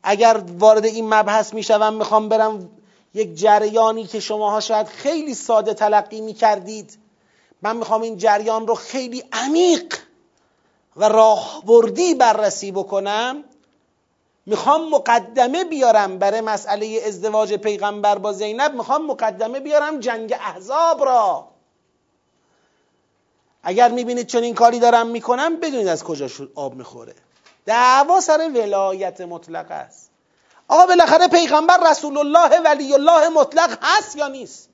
اگر وارد این مبحث می‌شوم می‌خوام برم یک جریانی که شماها شاید خیلی ساده تلقی می‌کردید. من می‌خوام این جریان رو خیلی عمیق و راهبردی بررسی بکنم. می‌خوام مقدمه بیارم برای مسئله ازدواج پیغمبر با زینب. می‌خوام مقدمه بیارم جنگ احزاب را. اگر می‌بینید چون این کاری دارم می‌کنم بدونید از کجا آب می‌خوره. دعوا سر ولایت مطلق است. آقا بالاخره پیغمبر رسول الله ولی الله مطلق هست یا نیست؟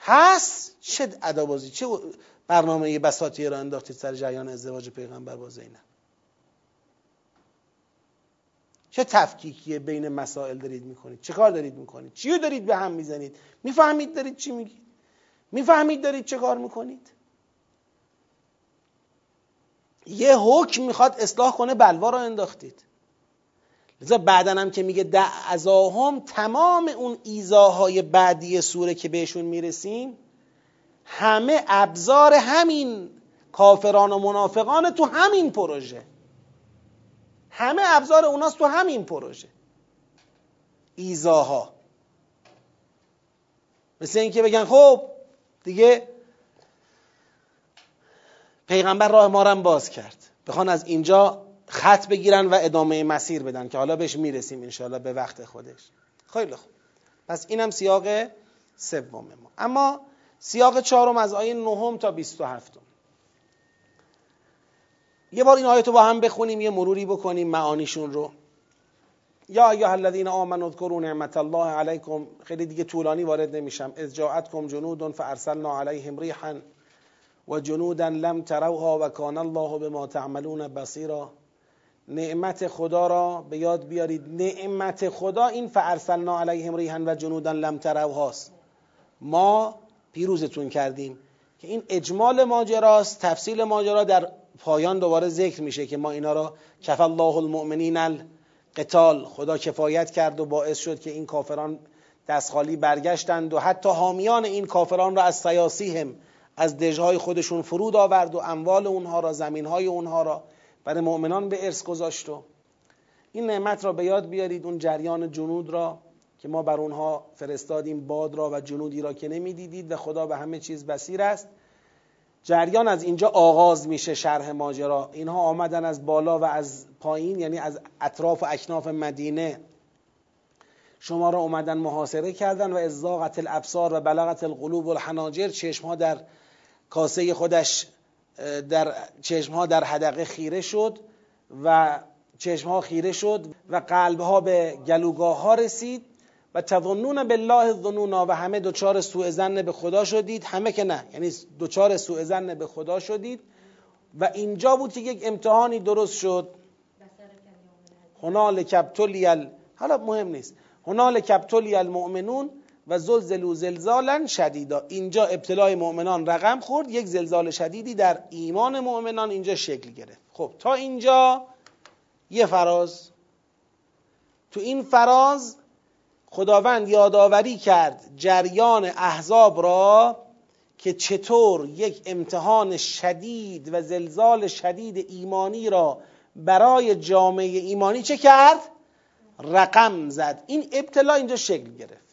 هست؟ چه ادابازی چه برنامه بساطی را انداختید سر جریان ازدواج پیغمبر با زینب؟ چه تفکیکی بین مسائل دارید می‌کنید؟ چه کار دارید می‌کنید؟ چی دارید به هم می‌زنید؟ می‌فهمید دارید چی میگید؟ می‌فهمید دارید چه کار می‌کنید؟ یه حکم می‌خواد اصلاح کنه بلوا رو انداختید. لذا بعدا هم که میگه دعزاهم تمام اون ایزاهای بعدی سوره که بهشون می‌رسیم همه ابزار همین کافران و منافقان تو همین پروژه. همه ابزار اوناست تو همین پروژه. ایزاها. مثل اینکه بگن خب دیگه پیغمبر راه ما باز کرد. بخوان از اینجا خط بگیرن و ادامه مسیر بدن که حالا بهش می‌رسیم انشاءالله به وقت خودش. خیلی خوب. پس اینم سیاق سوم ما. اما سیاق چهارم از آیه نهم تا بیست و هفتم. یه بار این آیه رو با هم بخونیم یه مروری بکنیم معانیشون رو. یا ایها الذین آمنوا اذکروا نعمت الله علیکم. خیلی دیگه طولانی وارد نمیشم. از جاءتکم جنود فارسلنا علیهم ریحا و جنودا لم تروها و کان الله بما تعملون بصیرا. نعمت خدا را به یاد بیارید. نعمت خدا این فارسلنا علیهم ریحا و جنودا لم تروهاست ما پیروزتون کردیم که این اجمال ماجراست تفصیل ماجرا در پایان دوباره ذکر میشه که ما اینا را کف الله المؤمنین القتال خدا کفایت کرد و باعث شد که این کافران دست خالی برگشتند و حتی حامیان این کافران را از سیاسی هم از دژهای خودشون فرود آورد و اموال اونها را زمینهای اونها را برای مؤمنان به ارث گذاشت و این نعمت را به یاد بیارید اون جریان جنود را که ما بر اونها فرستادیم باد را و جنودی را که نمی‌دیدید و خدا به همه چیز بسیر است. جریان از اینجا آغاز میشه شرح ماجرا. اینها آمدن از بالا و از پایین یعنی از اطراف و اکناف مدینه. شما را اومدن محاصره کردن و ازاقت الابصار و بلغت القلوب و الحناجر چشم ها در کاسه خودش در چشم ها در حدقه خیره شد و چشم ها خیره شد و قلب ها به گلوگاه ها رسید و تظنون بالله الظنونا و همه دوچار سوء زن به خدا شدید. همه که نه یعنی دوچار سوء زن به خدا شدید. و اینجا بود که یک امتحانی درست شد. هنال کبتلی حالا مهم نیست. هنال کبتلی المؤمنون و زلزلو زلزالا شدیدا. اینجا ابتلای مؤمنان رقم خورد یک زلزال شدیدی در ایمان مؤمنان اینجا شکل گرفت. خب تا اینجا یه فراز. تو این فراز خداوند یادآوری کرد جریان احزاب را که چطور یک امتحان شدید و زلزال شدید ایمانی را برای جامعه ایمانی چه کرد؟ رقم زد. این ابتلا اینجا شکل گرفت.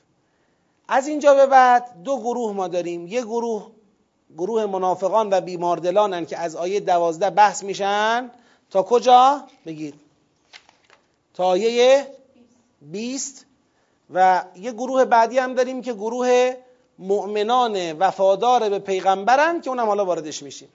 از اینجا به بعد دو گروه ما داریم. یه گروه گروه منافقان و بیماردلانن که از آیه دوازده بحث میشن. تا کجا؟ بگید. تا آیه بیست. و یه گروه بعدی هم داریم که گروه مؤمنان وفادار به پیغمبرن که اونم حالا واردش میشیم.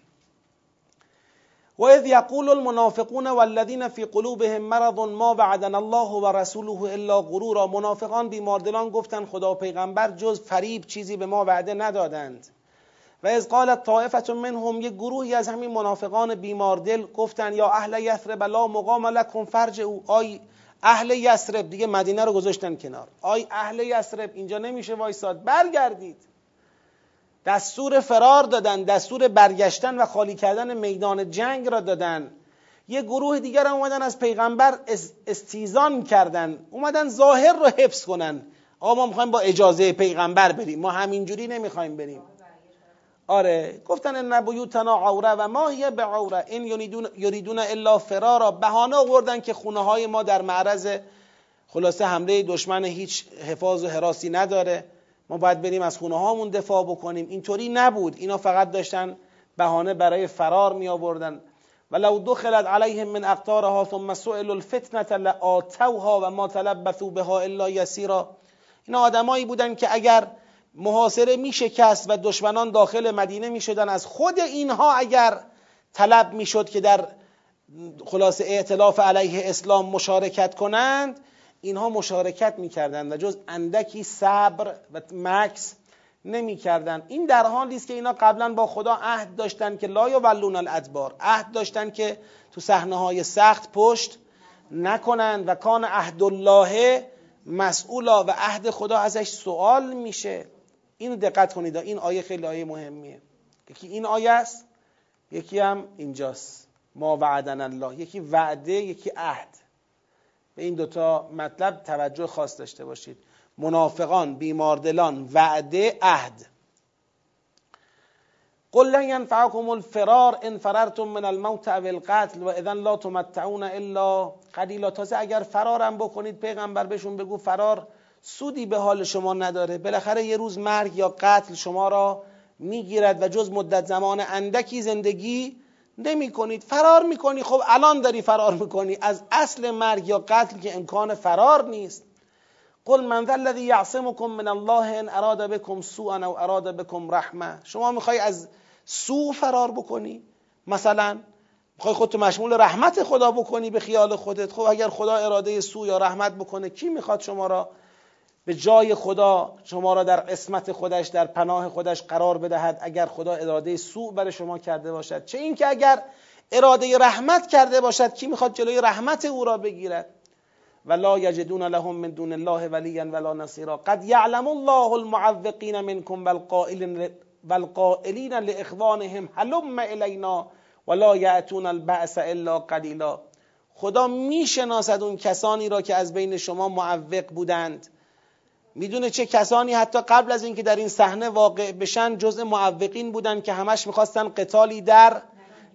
و اذ یقول المنافقون والذین فی قلوبهم مرض ما وعدنا الله و رسوله الا غرورا. منافقان بیماردلان گفتن خدا و پیغمبر جز فریب چیزی به ما وعده ندادند. و از قالت طائفه منهم یک گروهی از همین منافقان بیماردل گفتن یا اهل یثرب لا مقام لکم فرج او آی اهل یثرب دیگه مدینه رو گذاشتن کنار. آی اهل یثرب اینجا نمیشه وایساد. برگردید. دستور فرار دادن دستور برگشتن و خالی کردن میدان جنگ را دادن. یه گروه دیگر هم اومدن از پیغمبر استیزان کردن. اومدن ظاهر رو حفظ کنن. آقا ما می‌خوایم با اجازه پیغمبر بریم. ما همینجوری نمی‌خوایم بریم. آره گفتن ان بیوتنا عوره و ما هی به عوره این یریدون الا فرارا. بهانه آوردن که خونه های ما در معرض خلاصه حمله دشمن هیچ حفاظ و حراسی نداره. ما باید بریم از خونه هامون دفاع بکنیم. اینطوری نبود. اینا فقط داشتن بهانه برای فرار می آوردن ولو دخلت علیهم من اقطارها ثم سئلوا الفتنه لآتوها و ما تلبثوا بها الا یسیرا. اینا آدمایی بودن که اگر محاصره می شکست و دشمنان داخل مدینه می شدن از خود اینها اگر طلب می شد که در خلاصه اعتلاف علیه اسلام مشارکت کنند اینها مشارکت می‌کردند و جز اندکی صبر و مکس نمی‌کردند. این در حالی است که اینا قبلا با خدا عهد داشتن که لا یولون الادبار عهد داشتن که تو صحنه های سخت پشت نکنند و کان عهد الله مسئولا و عهد خدا ازش سوال میشه. اینو دقت کنید این آیه خیلی آیه مهمیه. یکی این آیه است یکی هم اینجاست. ما وعدن الله. یکی وعده یکی عهد. به این دوتا مطلب توجه خاص داشته باشید. منافقان بیماردلان وعده عهد. قل لن ينفعكم الفرار ان فررتم من الموت او القتل و اذا لا تمتعون الا قلیلا. تازه اگر فرارم بکنید پیغمبر بهشون بگو فرار سودی به حال شما نداره. بالاخره یه روز مرگ یا قتل شما را می‌گیرد و جز مدت زمان اندکی زندگی نمی کنید فرار می‌کنی. خب الان داری فرار می‌کنی. از اصل مرگ یا قتل که امکان فرار نیست. قل من ذا الذی یعصمکم من الله ان اراد بكم سوءا او اراد بكم رحمه شما می‌خوای از سوء فرار بکنی؟ مثلا می‌خوای خودتو مشمول رحمت خدا بکنی به خیال خودت. خب اگر خدا اراده سوء یا رحمت بکنه کی می‌خواد شما را به جای خدا شما را در قسمت خودش در پناه خودش قرار بدهد اگر خدا اراده سوء برای شما کرده باشد. چه اینکه اگر اراده رحمت کرده باشد کی می‌خواد جلوی رحمت او را بگیرد؟ ولا یجدون لهم من دون الله ولیا ولا نصیرا. قد یعلم الله المعوقین منکم والقائلین لاخوانهم هلم الینا ولا یأتون البأس الا قلیلا. خدا می‌شناسد اون کسانی را که از بین شما معوق بودند. می‌دونه چه کسانی حتی قبل از اینکه در این صحنه واقع بشن جزء معوقین بودن که همش می‌خواستن قتالی در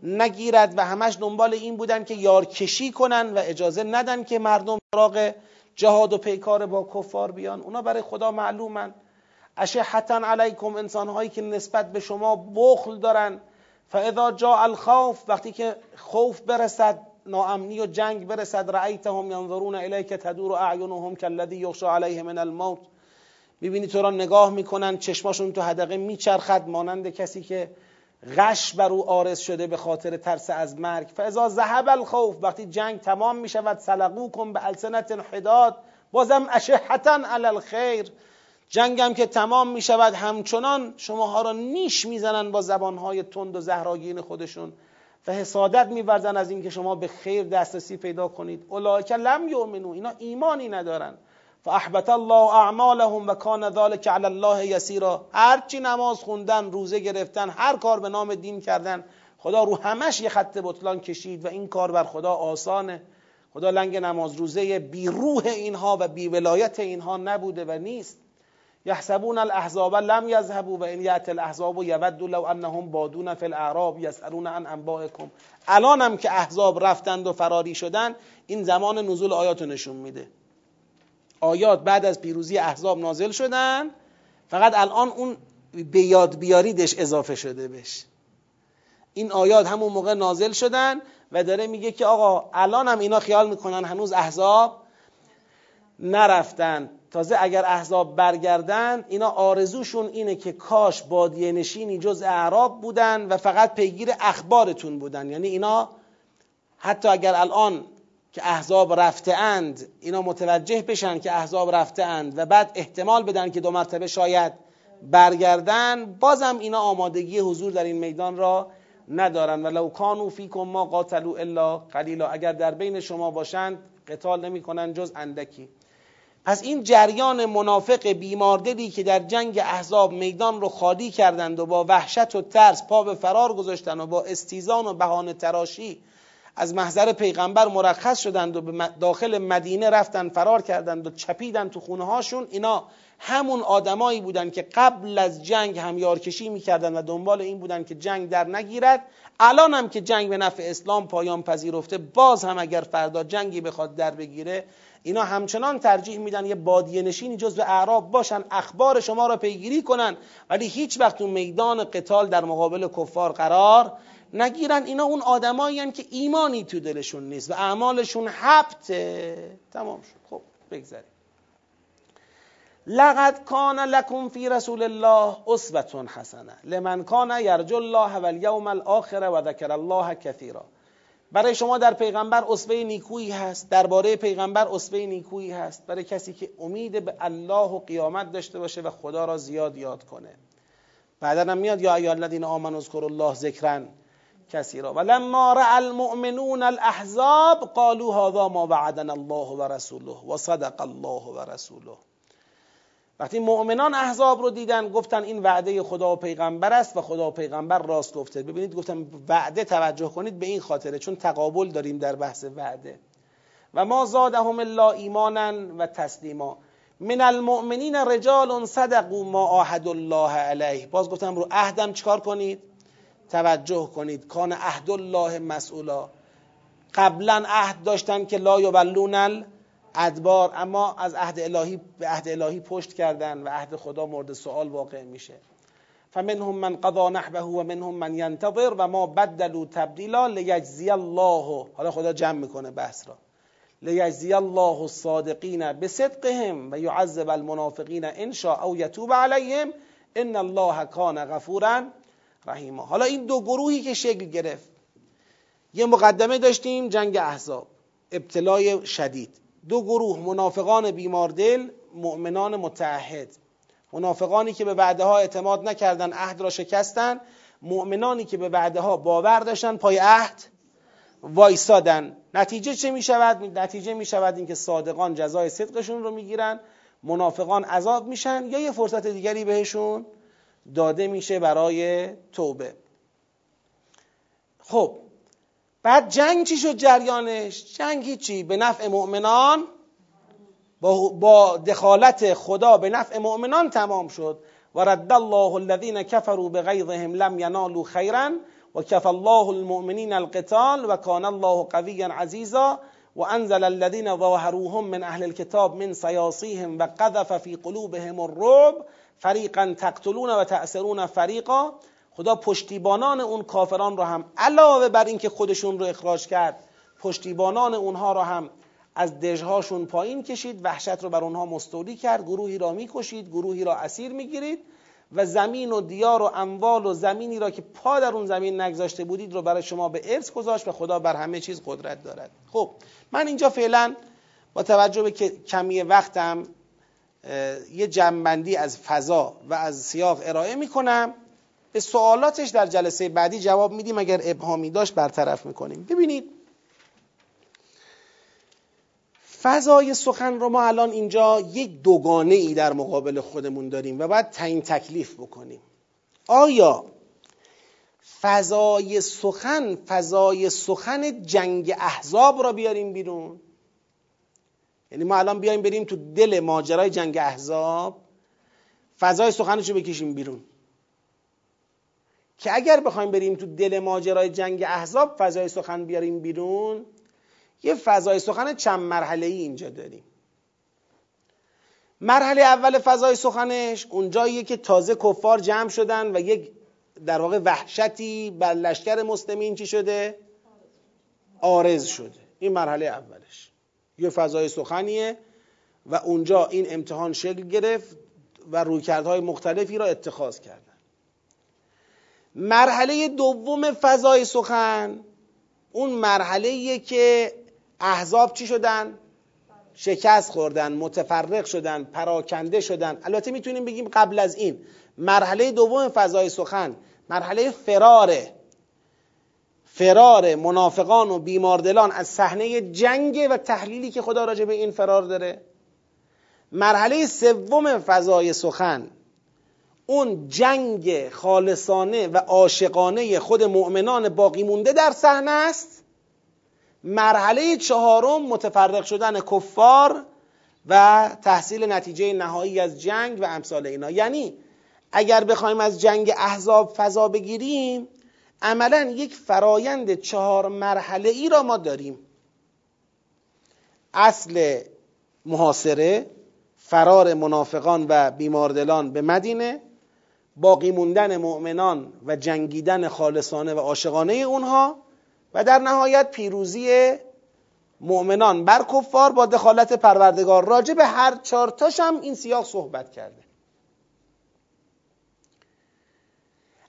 نگیرد و همش دنبال این بودن که یارکشی کنن و اجازه ندن که مردم سراغ جهاد و پیکار با کفار بیان. اونا برای خدا معلومن. اشحتا علیکم انسان هایی که نسبت به شما بخل دارن. فاذا جاء الخوف وقتی که خوف برسد ناامنی و جنگ برسد رأیتهم ینظرون الیک تدور اعینهم کالذی یغشى علیه من الموت می‌بینی تو را نگاه می‌کنن چشماشون تو حدقه میچرخد مانند کسی که غش بر او آرز شده به خاطر ترس از مرگ. فاذا ذهب الخوف وقتی جنگ تمام می‌شود سلقوکم به السنت حداد بازم اشحتا علی الخیر جنگم که تمام می‌شود همچنان شماها را نیش می‌زنن با زبانهای تند و زهراگین خودشون. و حسادت میورزن از اینکه شما به خیر دسترسی پیدا کنید. اولئک لم یؤمنو اینا ایمانی ندارن. فاحبط الله اعمالهم و کان ذلك علی الله یسیرا. هرچی نماز خوندن روزه گرفتن هر کار به نام دین کردن خدا رو همش یه خط بطلان کشید و این کار بر خدا آسانه. خدا لنگ نماز روزه بی روح اینها و بی ولایت اینها نبوده و نیست. یحسبون الاحزاب لم یذهبوا و ان یات الاحزاب یود لو انهم بادون فی الاعراب یسالون عن انبائکم. الان هم که احزاب رفتند و فراری شدن این زمان نزول آیات نشون میده. آیات بعد از پیروزی احزاب نازل شدن فقط الان اون به یاد بیاریدش اضافه شده بش این آیات همون موقع نازل شدن و داره میگه که آقا الان هم اینا خیال می‌کنن هنوز احزاب نرفتن. تازه اگر احزاب برگردن اینا آرزوشون اینه که کاش بادیه نشینی جز اعراب بودن و فقط پیگیر اخبارتون بودن. یعنی اینا حتی اگر الان که احزاب رفته اند اینا متوجه بشن که احزاب رفته اند و بعد احتمال بدن که دو مرتبه شاید برگردن. بازم اینا آمادگی حضور در این میدان را ندارن. و لو کانو فیکم ما قاتلوا الا قلیلا. اگر در بین شما باشند قتال نمی‌کنن جز اندکی. پس این جریان منافق بیماردلی که در جنگ احزاب میدان رو خالی کردند و با وحشت و ترس پا به فرار گذاشتن و با استیزان و بهانه تراشی از محضر پیغمبر مرخص شدند و به داخل مدینه رفتن فرار کردند و چپیدن تو خونه هاشون اینا همون آدمایی بودند که قبل از جنگ هم یارکشی می‌کردن و دنبال این بودن که جنگ در نگیرد. الان هم که جنگ به نفع اسلام پایان پذیرفته باز هم اگر فردا جنگی بخواد در بگیره اینا همچنان ترجیح میدن یه بادیه نشینی جز به اعراب باشن اخبار شما را پیگیری کنن. ولی هیچ وقت اون میدان قتال در مقابل کفار قرار نگیرن اینا اون آدمایی که ایمانی تو دلشون نیست و اعمالشون حبته تمام شد. خب بگذاریم. لقد کان لکم فی رسول الله اسوه حسنه. لمن کان یرجو الله والیوم الاخر و ذکر الله کثیرا. برای شما در پیغمبر اسوه نیکویی هست. درباره پیغمبر اسوه نیکویی هست. برای کسی که امید به الله و قیامت داشته باشه و خدا را زیاد یاد کنه. بعدا هم میاد یا ایها الذین آمنوا اذکروا الله ذکرا. کثیرا و لما رأى المؤمنون الاحزاب قالوا هذا ما وعدنا الله و رسوله و صدق الله و رسوله وقتی مؤمنان احزاب رو دیدن گفتن این وعده خدا و پیغمبر است و خدا و پیغمبر راست گفته. ببینید گفتم وعده توجه کنید به این خاطره چون تقابل داریم در بحث وعده. و ما زادهم الا ایمانا و تسلیما. من المؤمنین رجال صدقوا ما عاهد الله علیه. باز گفتم رو عهدم چکار کنید؟ توجه کنید. کان عهد الله مسئولا. قبلا عهد داشتن که لا یولون ادبار اما از عهد الهی به عهد الهی پشت کردن و عهد خدا مورد سوال واقع میشه. فمنهم من قضا نحبه و منهم من ینتظر و ما بدلوا تبدیلا لیجزی الله. حالا خدا جمع می‌کنه بحث را. لیجزی الله الصادقین بصدقهم و یعذب المنافقین ان شاء او یتوب علیهم. ان الله کان غفورا رحیما. حالا این دو گروهی که شکل گرفت. یه مقدمه داشتیم جنگ احزاب. ابتلای شدید. دو گروه منافقان بیماردل مؤمنان متعهد. منافقانی که به بعده ها اعتماد نکردن عهد را شکستن. مؤمنانی که به بعده ها باور داشتن پای عهد وایسادن. نتیجه چه می شود؟ نتیجه می شود اینکه صادقان جزای صدقشون رو می‌گیرن. منافقان عذاب میشن. یا یه فرصت دیگری بهشون داده میشه برای توبه. خب بعد جنگ چی شد جریانش؟ جنگ چی به نفع مؤمنان با, دخالت خدا به نفع مؤمنان تمام شد. و رد الله الذين كفروا بغيظهم لم ينالوا خيرا و کف الله المؤمنین القتال و کان الله قویا عزیزا. و انزل الذين ظاهروهم من اهل الكتاب من سیاصیهم و قذف في قلوبهم الرعب. فریقا تقتلون و تأثرون فریقا. خدا پشتیبانان اون کافران رو هم علاوه بر اینکه خودشون رو اخراج کرد پشتیبانان اونها رو هم از دژهاشون پایین کشید وحشت رو بر اونها مستولی کرد گروهی را می‌کشید گروهی را اسیر می‌گیرید. و زمین و دیار و اموال و زمینی را که پا در اون زمین نگذاشته بودید رو برای شما به ارث گذاشت و خدا بر همه چیز قدرت دارد. خب من اینجا فعلا با توجه به کمی وقتم یه جنبندی از فضا و از سیاق ارائه می‌کنم. به سوالاتش در جلسه بعدی جواب میدیم. اگر ابهامی داشت برطرف می‌کنیم. ببینید فضای سخن رو ما الان اینجا یک دوگانه ای در مقابل خودمون داریم و باید تعیین تکلیف بکنیم. آیا فضای سخن فضای سخن جنگ احزاب را بیاریم بیرون؟ یعنی ما الان بیایم بریم تو دل ماجرای جنگ احزاب فضای سخنشو بکشیم بیرون. که اگر بخوایم بریم تو دل ماجرای جنگ احزاب فضای سخن بیاریم بیرون یه فضای سخن چند مرحله ای اینجا داریم. مرحله اول فضای سخنش اونجاییه که تازه کفار جمع شدن و یک در واقع وحشتی بر لشکر مسلمین چی شده؟ آرز شده. این مرحله اولش. یه فضای سخنیه و اونجا این امتحان شکل گرفت و رویکردهای مختلفی را اتخاذ کردن. مرحله دوم فضای سخن اون مرحله که احزاب چی شدن؟ شکست خوردن متفرق شدن پراکنده شدن. البته می‌تونیم بگیم قبل از این مرحله دوم فضای سخن مرحله فراره فرار منافقان و بیماردلان از صحنه جنگ و تحلیلی که خدا راجع به این فرار داره. مرحله سوم فضای سخن اون جنگ خالصانه و عاشقانه خود مؤمنان باقی مونده در صحنه است. مرحله چهارم متفرق شدن کفار و تحصیل نتیجه نهایی از جنگ و امثال اینا. یعنی اگر بخوایم از جنگ احزاب فضا بگیریم عملا یک فرایند چهار مرحله ای را ما داریم. اصل محاصره فرار منافقان و بیماردلان به مدینه باقی موندن مؤمنان و جنگیدن خالصانه و عاشقانه اونها و در نهایت پیروزی مؤمنان بر کفار با دخالت پروردگار راجع به هر چارتاش هم این سیاق صحبت کرده.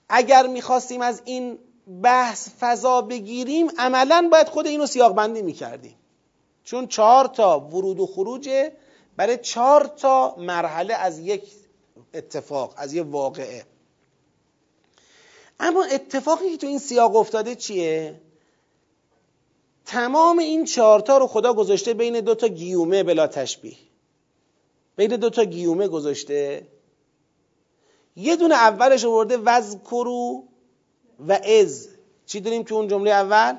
اگر می‌خواستیم از این بحث فضا بگیریم عملا باید خود اینو سیاق بندی می‌کردیم. چون چهار تا ورود و خروج برای چهار تا مرحله از یک اتفاق از یک واقعه. اما اتفاقی که تو این سیاق افتاده چیه؟ تمام این چهارتا رو خدا گذاشته بین دو تا گیومه بلا تشبیه. بین دو تا گیومه گذاشته. یه دونه اولش آورده وذکرو و از. چی داریم تو اون جمله اول؟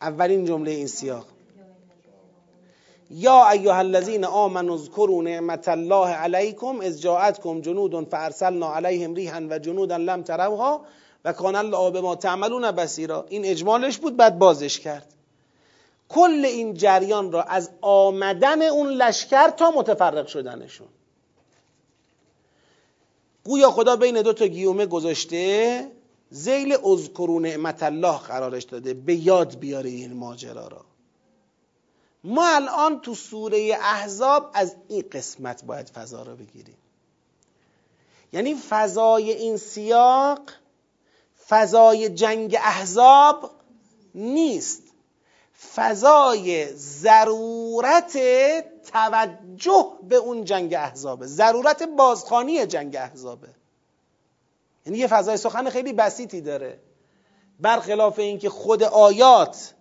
اولین جمله این سیاق. یا ایها الذین آمنوا اذکروا نعمت الله علیکم اذ جاءتکم جنود فارسلنا علیهم ریحا و جنودا لم تروها و کان الله بما تعملون بصیرا. این اجمالش بود بعد بازش کرد. کل این جریان را از آمدن اون لشکر تا متفرق شدنشون. گویا خدا بین دو تا گیومه گذاشته زیل اذکرو نعمت الله قرارش داده به یاد بیاره این ماجرا را. ما الان تو سوره احزاب از این قسمت باید فضا رو بگیریم. یعنی فضای این سیاق فضای جنگ احزاب نیست. فضای ضرورت توجه به اون جنگ احزابه. ضرورت بازخانی جنگ احزابه. یعنی یه فضای سخن خیلی بسیطی داره. برخلاف اینکه خود آیات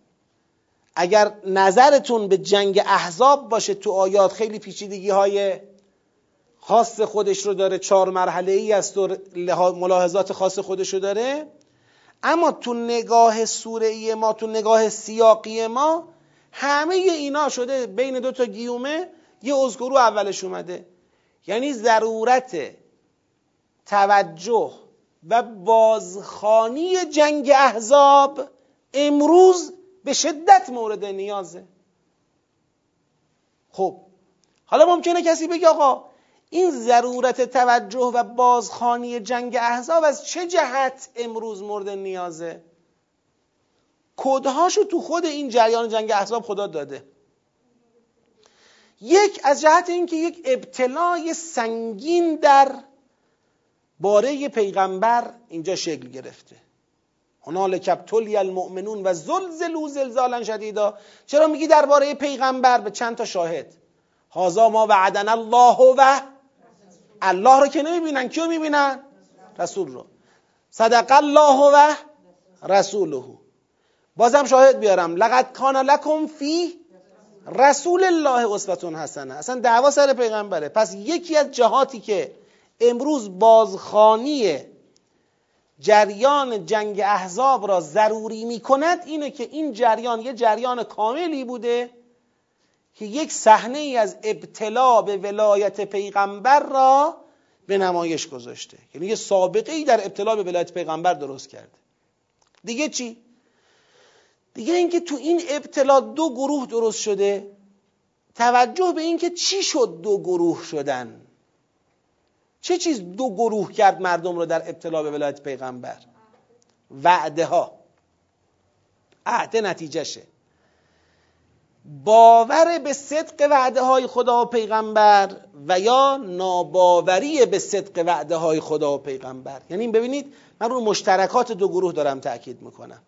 اگر نظرتون به جنگ احزاب باشه تو آیات خیلی پیچیدگی های خاص خودش رو داره چهار مرحله ای است ملاحظات خاص خودش رو داره اما تو نگاه سوره ما تو نگاه سیاقی ما همه اینا شده بین دو تا گیومه یه اذکرو اولش اومده. یعنی ضرورت توجه و بازخانی جنگ احزاب امروز به شدت مورد نیازه. خب حالا ممکنه کسی بگه آقا این ضرورت توجه و بازخانی جنگ احزاب از چه جهت امروز مورد نیازه؟ کدهاشو تو خود این جریان جنگ احزاب خدا داده. یک از جهت اینکه یک ابتلای سنگین در باره پیغمبر اینجا شکل گرفته. هنالک ابتلی المؤمنون و زلزلوا زلزالا شدیدا. چرا میگی درباره پیغمبر به چند تا شاهد؟ هازا ما وعدن الله و الله رو که نمی‌بینن کیو می‌بینن؟ رسول رو. صدق الله و رسوله. بازم شاهد بیارم. لقد کان لکم فی رسول الله اسوتون حسنه. اصلا دعوا سر پیغمبره. پس یکی از جهاتی که امروز بازخانی جریان جنگ احزاب را ضروری می کند اینه که این جریان یه جریان کاملی بوده که یک صحنه ای از ابتلا به ولایت پیغمبر را به نمایش گذاشته. یعنی یه سابقه ای در ابتلا به ولایت پیغمبر درست کرده. دیگه چی؟ دیگه اینکه تو این ابتلا دو گروه درست شده توجه به اینکه چی شد دو گروه شدن؟ چه چیز دو گروه کرد مردم رو در ابتلا به ولایت پیغمبر؟ وعده ها. عهد نتیجهشه. باور به صدق وعده های خدا و پیغمبر و یا ناباوری به صدق وعده های خدا و پیغمبر. یعنی ببینید من رو مشترکات دو گروه دارم تاکید می‌کنم.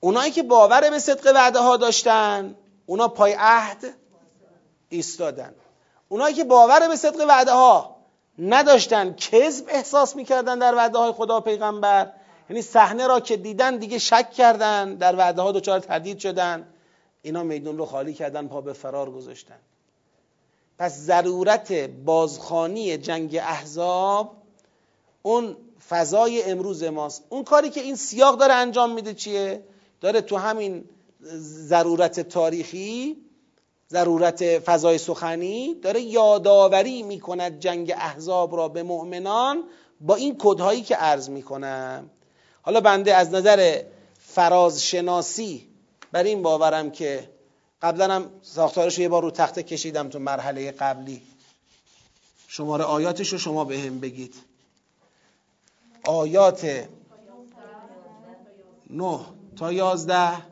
اونایی که باور به صدق وعده ها داشتن اونا پای عهد ایستادن. اونایی که باور به صدق وعده ها نداشتن کذب احساس می‌کردن در وعده های خدا و پیغمبر. یعنی صحنه را که دیدن دیگه شک کردن در وعده ها دچار تردید شدن. اینا میدون رو خالی کردن پا به فرار گذاشتن. پس ضرورت بازخانی جنگ احزاب اون فضای امروز ماست. اون کاری که این سیاق داره انجام میده چیه؟ داره تو همین ضرورت تاریخی ضرورت فضای سخنی داره یادآوری می‌کند جنگ احزاب را به مؤمنان با این کدهایی که عرض می‌کنم. حالا بنده از نظر فرازشناسی بر این باورم که قبلا هم ساختارش یه بار رو تخته کشیدم تو مرحله قبلی. شماره آیاتش رو شما به هم بگید. آیات نه تا یازده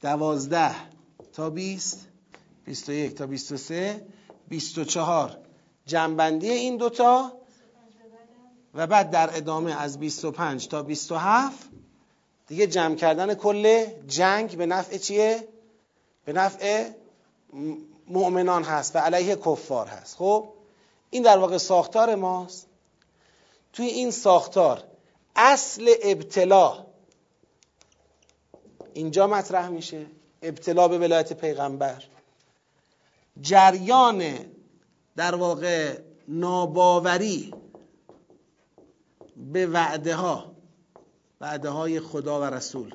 دوازده تا بیست بیست و یک تا بیست و سه بیست و چهار. جنبندی این دوتا و بعد در ادامه از بیست و پنج تا بیست و هفت دیگه جمع کردن کل جنگ به نفع چیه؟ به نفع مؤمنان هست و علیه کفار هست. خب این در واقع ساختار ماست. توی این ساختار اصل ابتلا اینجا مطرح میشه. ابتلا به ولایت پیغمبر. جریان در واقع ناباوری به وعده ها. وعده های خدا و رسول.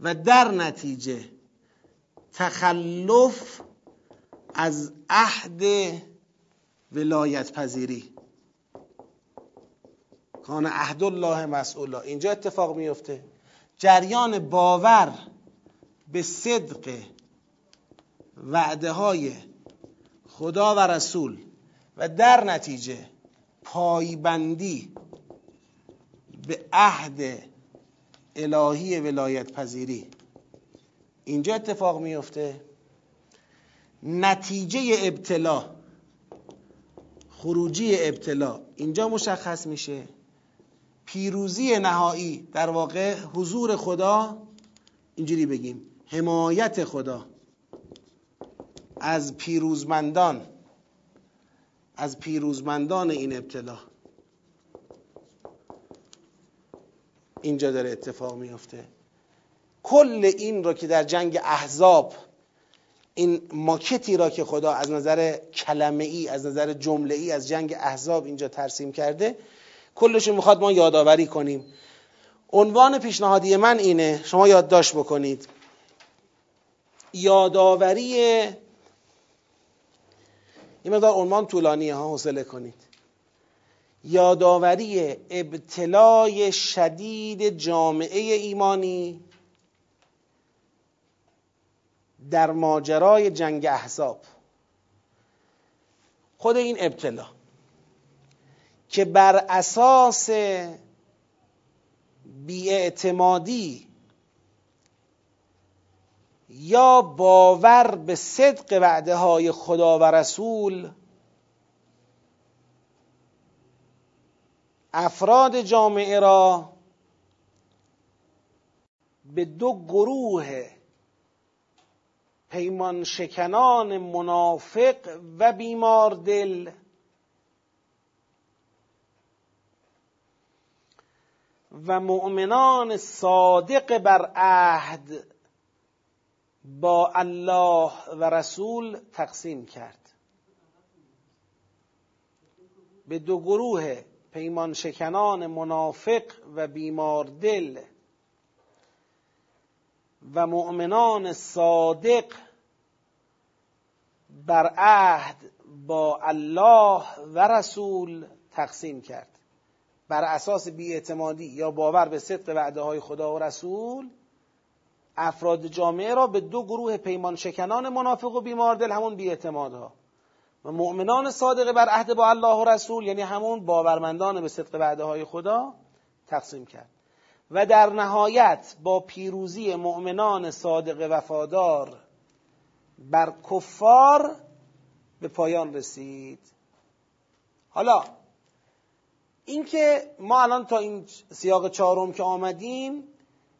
و در نتیجه تخلف از عهد ولایت پذیری کان عهد الله مسئولا. اینجا اتفاق میفته جریان باور به صدق وعده های خدا و رسول. و در نتیجه پایبندی به عهد الهی ولایت پذیری. اینجا اتفاق میفته نتیجه ابتلا خروجی ابتلا. اینجا مشخص میشه. پیروزی نهایی در واقع حضور خدا. اینجوری بگیم. حمایت خدا. از پیروزمندان از پیروزمندان این ابتلا. اینجا داره اتفاق میفته. کل این را که در جنگ احزاب این ماکتی را که خدا از نظر کلمه ای از نظر جمله ای از جنگ احزاب اینجا ترسیم کرده کلش می‌خواد ما یادآوری کنیم. عنوان پیشنهادی من اینه شما یادداشت بکنید. یادآوری این مقدار عنوان طولانیه ها حوصله کنید. یادآوری ابتلای شدید جامعه ایمانی در ماجرای جنگ احزاب. خود این ابتلا که بر اساس بیاعتمادی یا باور به صدق وعده های خدا و رسول افراد جامعه را به دو گروه پیمان شکنان منافق و بیمار دل و مؤمنان صادق بر عهد با الله و رسول تقسیم کرد. به دو گروه پیمان شکنان منافق و بیمار دل و مؤمنان صادق بر عهد با الله و رسول تقسیم کرد. بر اساس بیاعتمادی یا باور به صدق وعده های خدا و رسول افراد جامعه را به دو گروه پیمان شکنان منافق و بیماردل همون بیاعتمادها. و مؤمنان صادق بر عهد با الله و رسول یعنی همون باورمندان به صدق وعده های خدا تقسیم کرد. و در نهایت با پیروزی مؤمنان صادق وفادار بر کفار به پایان رسید. حالا اینکه ما الان تا این سیاق چهارم که آمدیم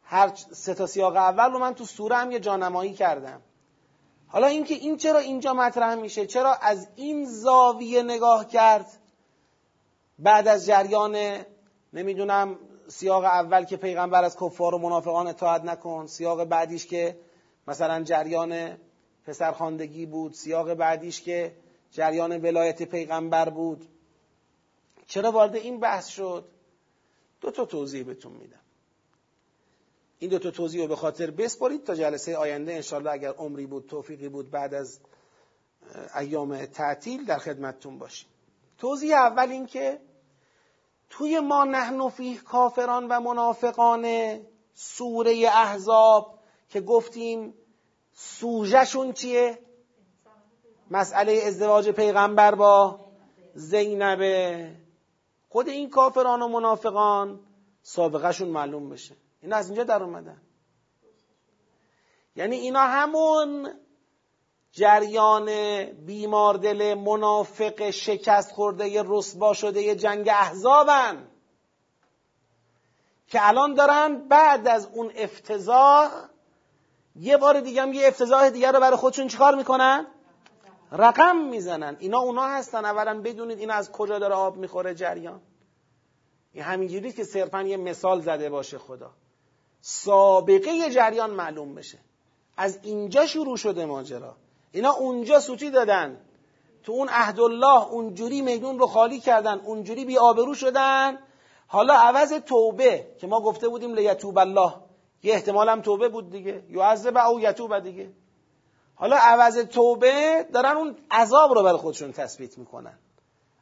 هر سه تا سیاق اول رو من تو سوره هم یه جانمایی کردم. حالا اینکه این چرا اینجا مطرح میشه چرا از این زاویه نگاه کرد بعد از جریان نمی‌دونم سیاق اول که پیغمبر از کفار و منافقان اطاعت نکن سیاق بعدیش که مثلا جریان پسرخواندگی بود سیاق بعدیش که جریان ولایت پیغمبر بود. چرا وارد این بحث شد؟ دو تا توضیح بهتون میدم. این دو تا توضیح رو به خاطر بسپارید تا جلسه آینده انشالله اگر عمری بود توفیقی بود بعد از ایام تعطیل در خدمتتون باشیم. توضیح اول این که توی ما نحن فیه کافران و منافقان سوره احزاب که گفتیم سوژهشون چیه؟ مسئله ازدواج پیغمبر با زینبه خود این کافران و منافقان سابقهشون معلوم بشه. این از اینجا در اومدن. یعنی اینا همون جریان بیماردل منافق شکست خورده رسوا شده جنگ احزابن که الان دارن بعد از اون افتضاح یه بار دیگه هم یه افتضاح دیگر رو برای خودشون چیکار می‌کنن؟ رقم می‌زنن. اینا اونا هستن. اولا بدونید این از کجا داره آب می‌خوره جریان. این همینجوری که صرفا یه مثال زده باشه خدا. سابقه جریان معلوم بشه. از اینجا شروع شده ماجرا. اینا اونجا سوتی دادن. تو اون عهدالله اونجوری میدون رو خالی کردن اونجوری بی آبرو شدن. حالا عوض توبه که ما گفته بودیم لیتوب الله. یه احتمال هم توبه بود دیگه. یعذب او یتوب دیگه. حالا عوض توبه دارن اون عذاب رو برای خودشون تثبیت می‌کنن.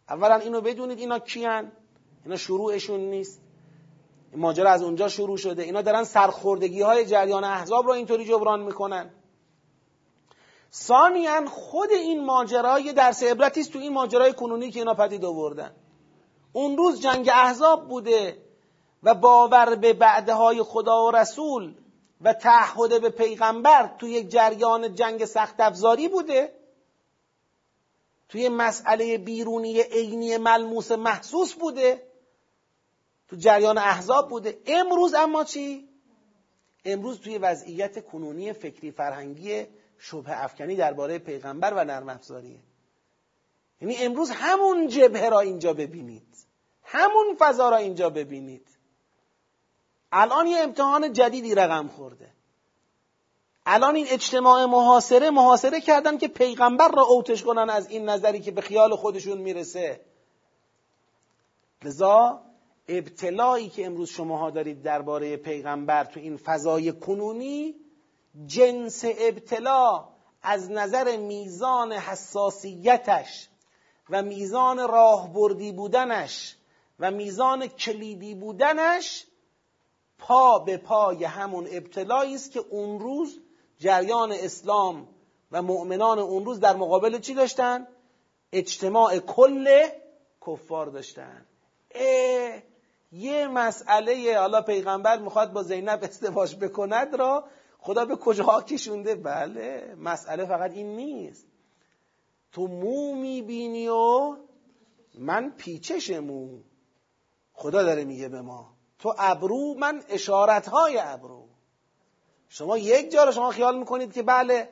اولا اینو بدونید اینا کیان. اینا شروعشون نیست. ماجرا از اونجا شروع شده. اینا دارن سرخوردگی های جریان احزاب رو اینطوری جبران می‌کنن. ثانیا خود این ماجرا یه درس عبرتی است تو این ماجرای کنونی که اینا پدید آوردن. اون روز جنگ احزاب بوده و باور به بعده های خدا و رسول و تعهد به پیغمبر توی یک جریان جنگ سخت افزاری بوده. توی مسئله بیرونی عینی ملموس محسوس بوده. تو جریان احزاب بوده. امروز اما چی؟ امروز توی وضعیت کنونی فکری فرهنگی شبه افکنی درباره پیغمبر و نرم افزاریه. یعنی امروز همون جبهه را اینجا ببینید. همون فضا را اینجا ببینید. الان یه امتحان جدیدی رقم خورده. الان این اجتماع محاصره محاصره کردن که پیغمبر را اوتش کنن از این نظری که به خیال خودشون می‌رسه. لذا ابتلایی که امروز شماها دارید درباره پیغمبر تو این فضای کنونی جنس ابتلا از نظر میزان حساسیتش و میزان راهبردی بودنش و میزان کلیدی بودنش پا به پای همون ابتلایی است که اون روز جریان اسلام و مؤمنان اون روز در مقابل چی داشتن؟ اجتماع کل کفار داشتن یه مسئله حالا پیغمبر می‌خواد با زینب ازدواج بکند را خدا به کجا کشونده؟ بله مسئله فقط این نیست. تو مو می‌بینی و من پیچش مو. خدا داره میگه به ما. تو ابرو من اشارت های ابرو. شما یک جا رو شما خیال می‌کنید که بله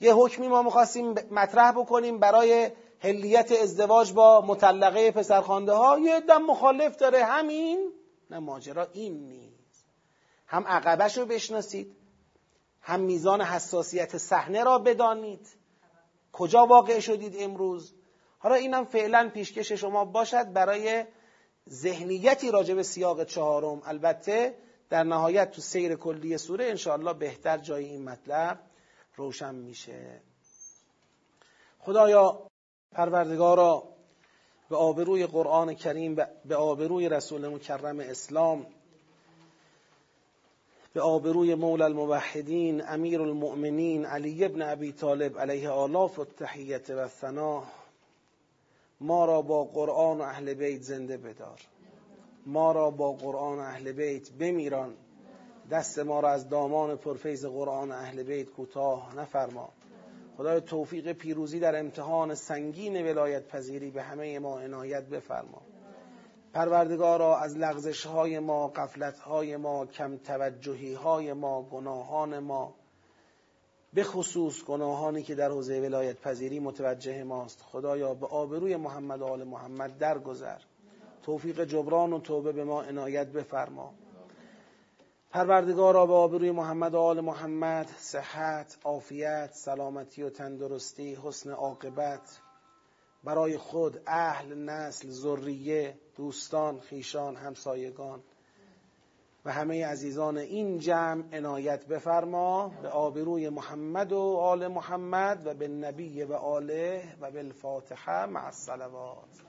یه حکمی ما می‌خواستیم مطرح بکنیم برای هلیت ازدواج با مطلقه پسرخوانده ها. یه دم مخالف داره. همین؟ نه ماجرا این نیست. هم عقبش رو بشناسید هم میزان حساسیت صحنه را بدانید. کجا واقع شدید امروز؟ حالا اینم فعلا پیشکش شما باشد برای ذهنیتی راجع به سیاق چهارم. البته در نهایت تو سیر کلی سوره انشاءالله بهتر جای این مطلب روشن میشه. خدایا پروردگارا به آبروی قرآن کریم به آبروی رسول مکرم اسلام به آبروی مولا الموحدین امیر المؤمنین علی ابن ابی طالب علیه آلاف التحیت و ثنا ما را با قرآن و اهل بیت زنده بدار. ما را با قرآن و اهل بیت بمیران. دست ما را از دامان پرفیز قرآن اهل بیت کوتاه نفرما. خدای توفیق پیروزی در امتحان سنگین ولایت پذیری به همه ما عنایت بفرما. پروردگارا از لغزش های ما قفلت های ما کم توجهی های ما گناهان ما به خصوص گناهانی که در حوزه ولایت پذیری متوجه ماست خدایا به آبروی محمد و آل محمد درگذر. توفیق جبران و توبه به ما عنایت بفرما. پروردگارا به آبروی محمد و آل محمد. صحت، عافیت، سلامتی و تندرستی، حسن عاقبت. برای خود، اهل، نسل، ذریه، دوستان، خیشان، همسایگان. و همه عزیزان این جمع عنایت بفرما به آبروی محمد و آل محمد و به نبی و آله و بالفاتحه مع الصلوات.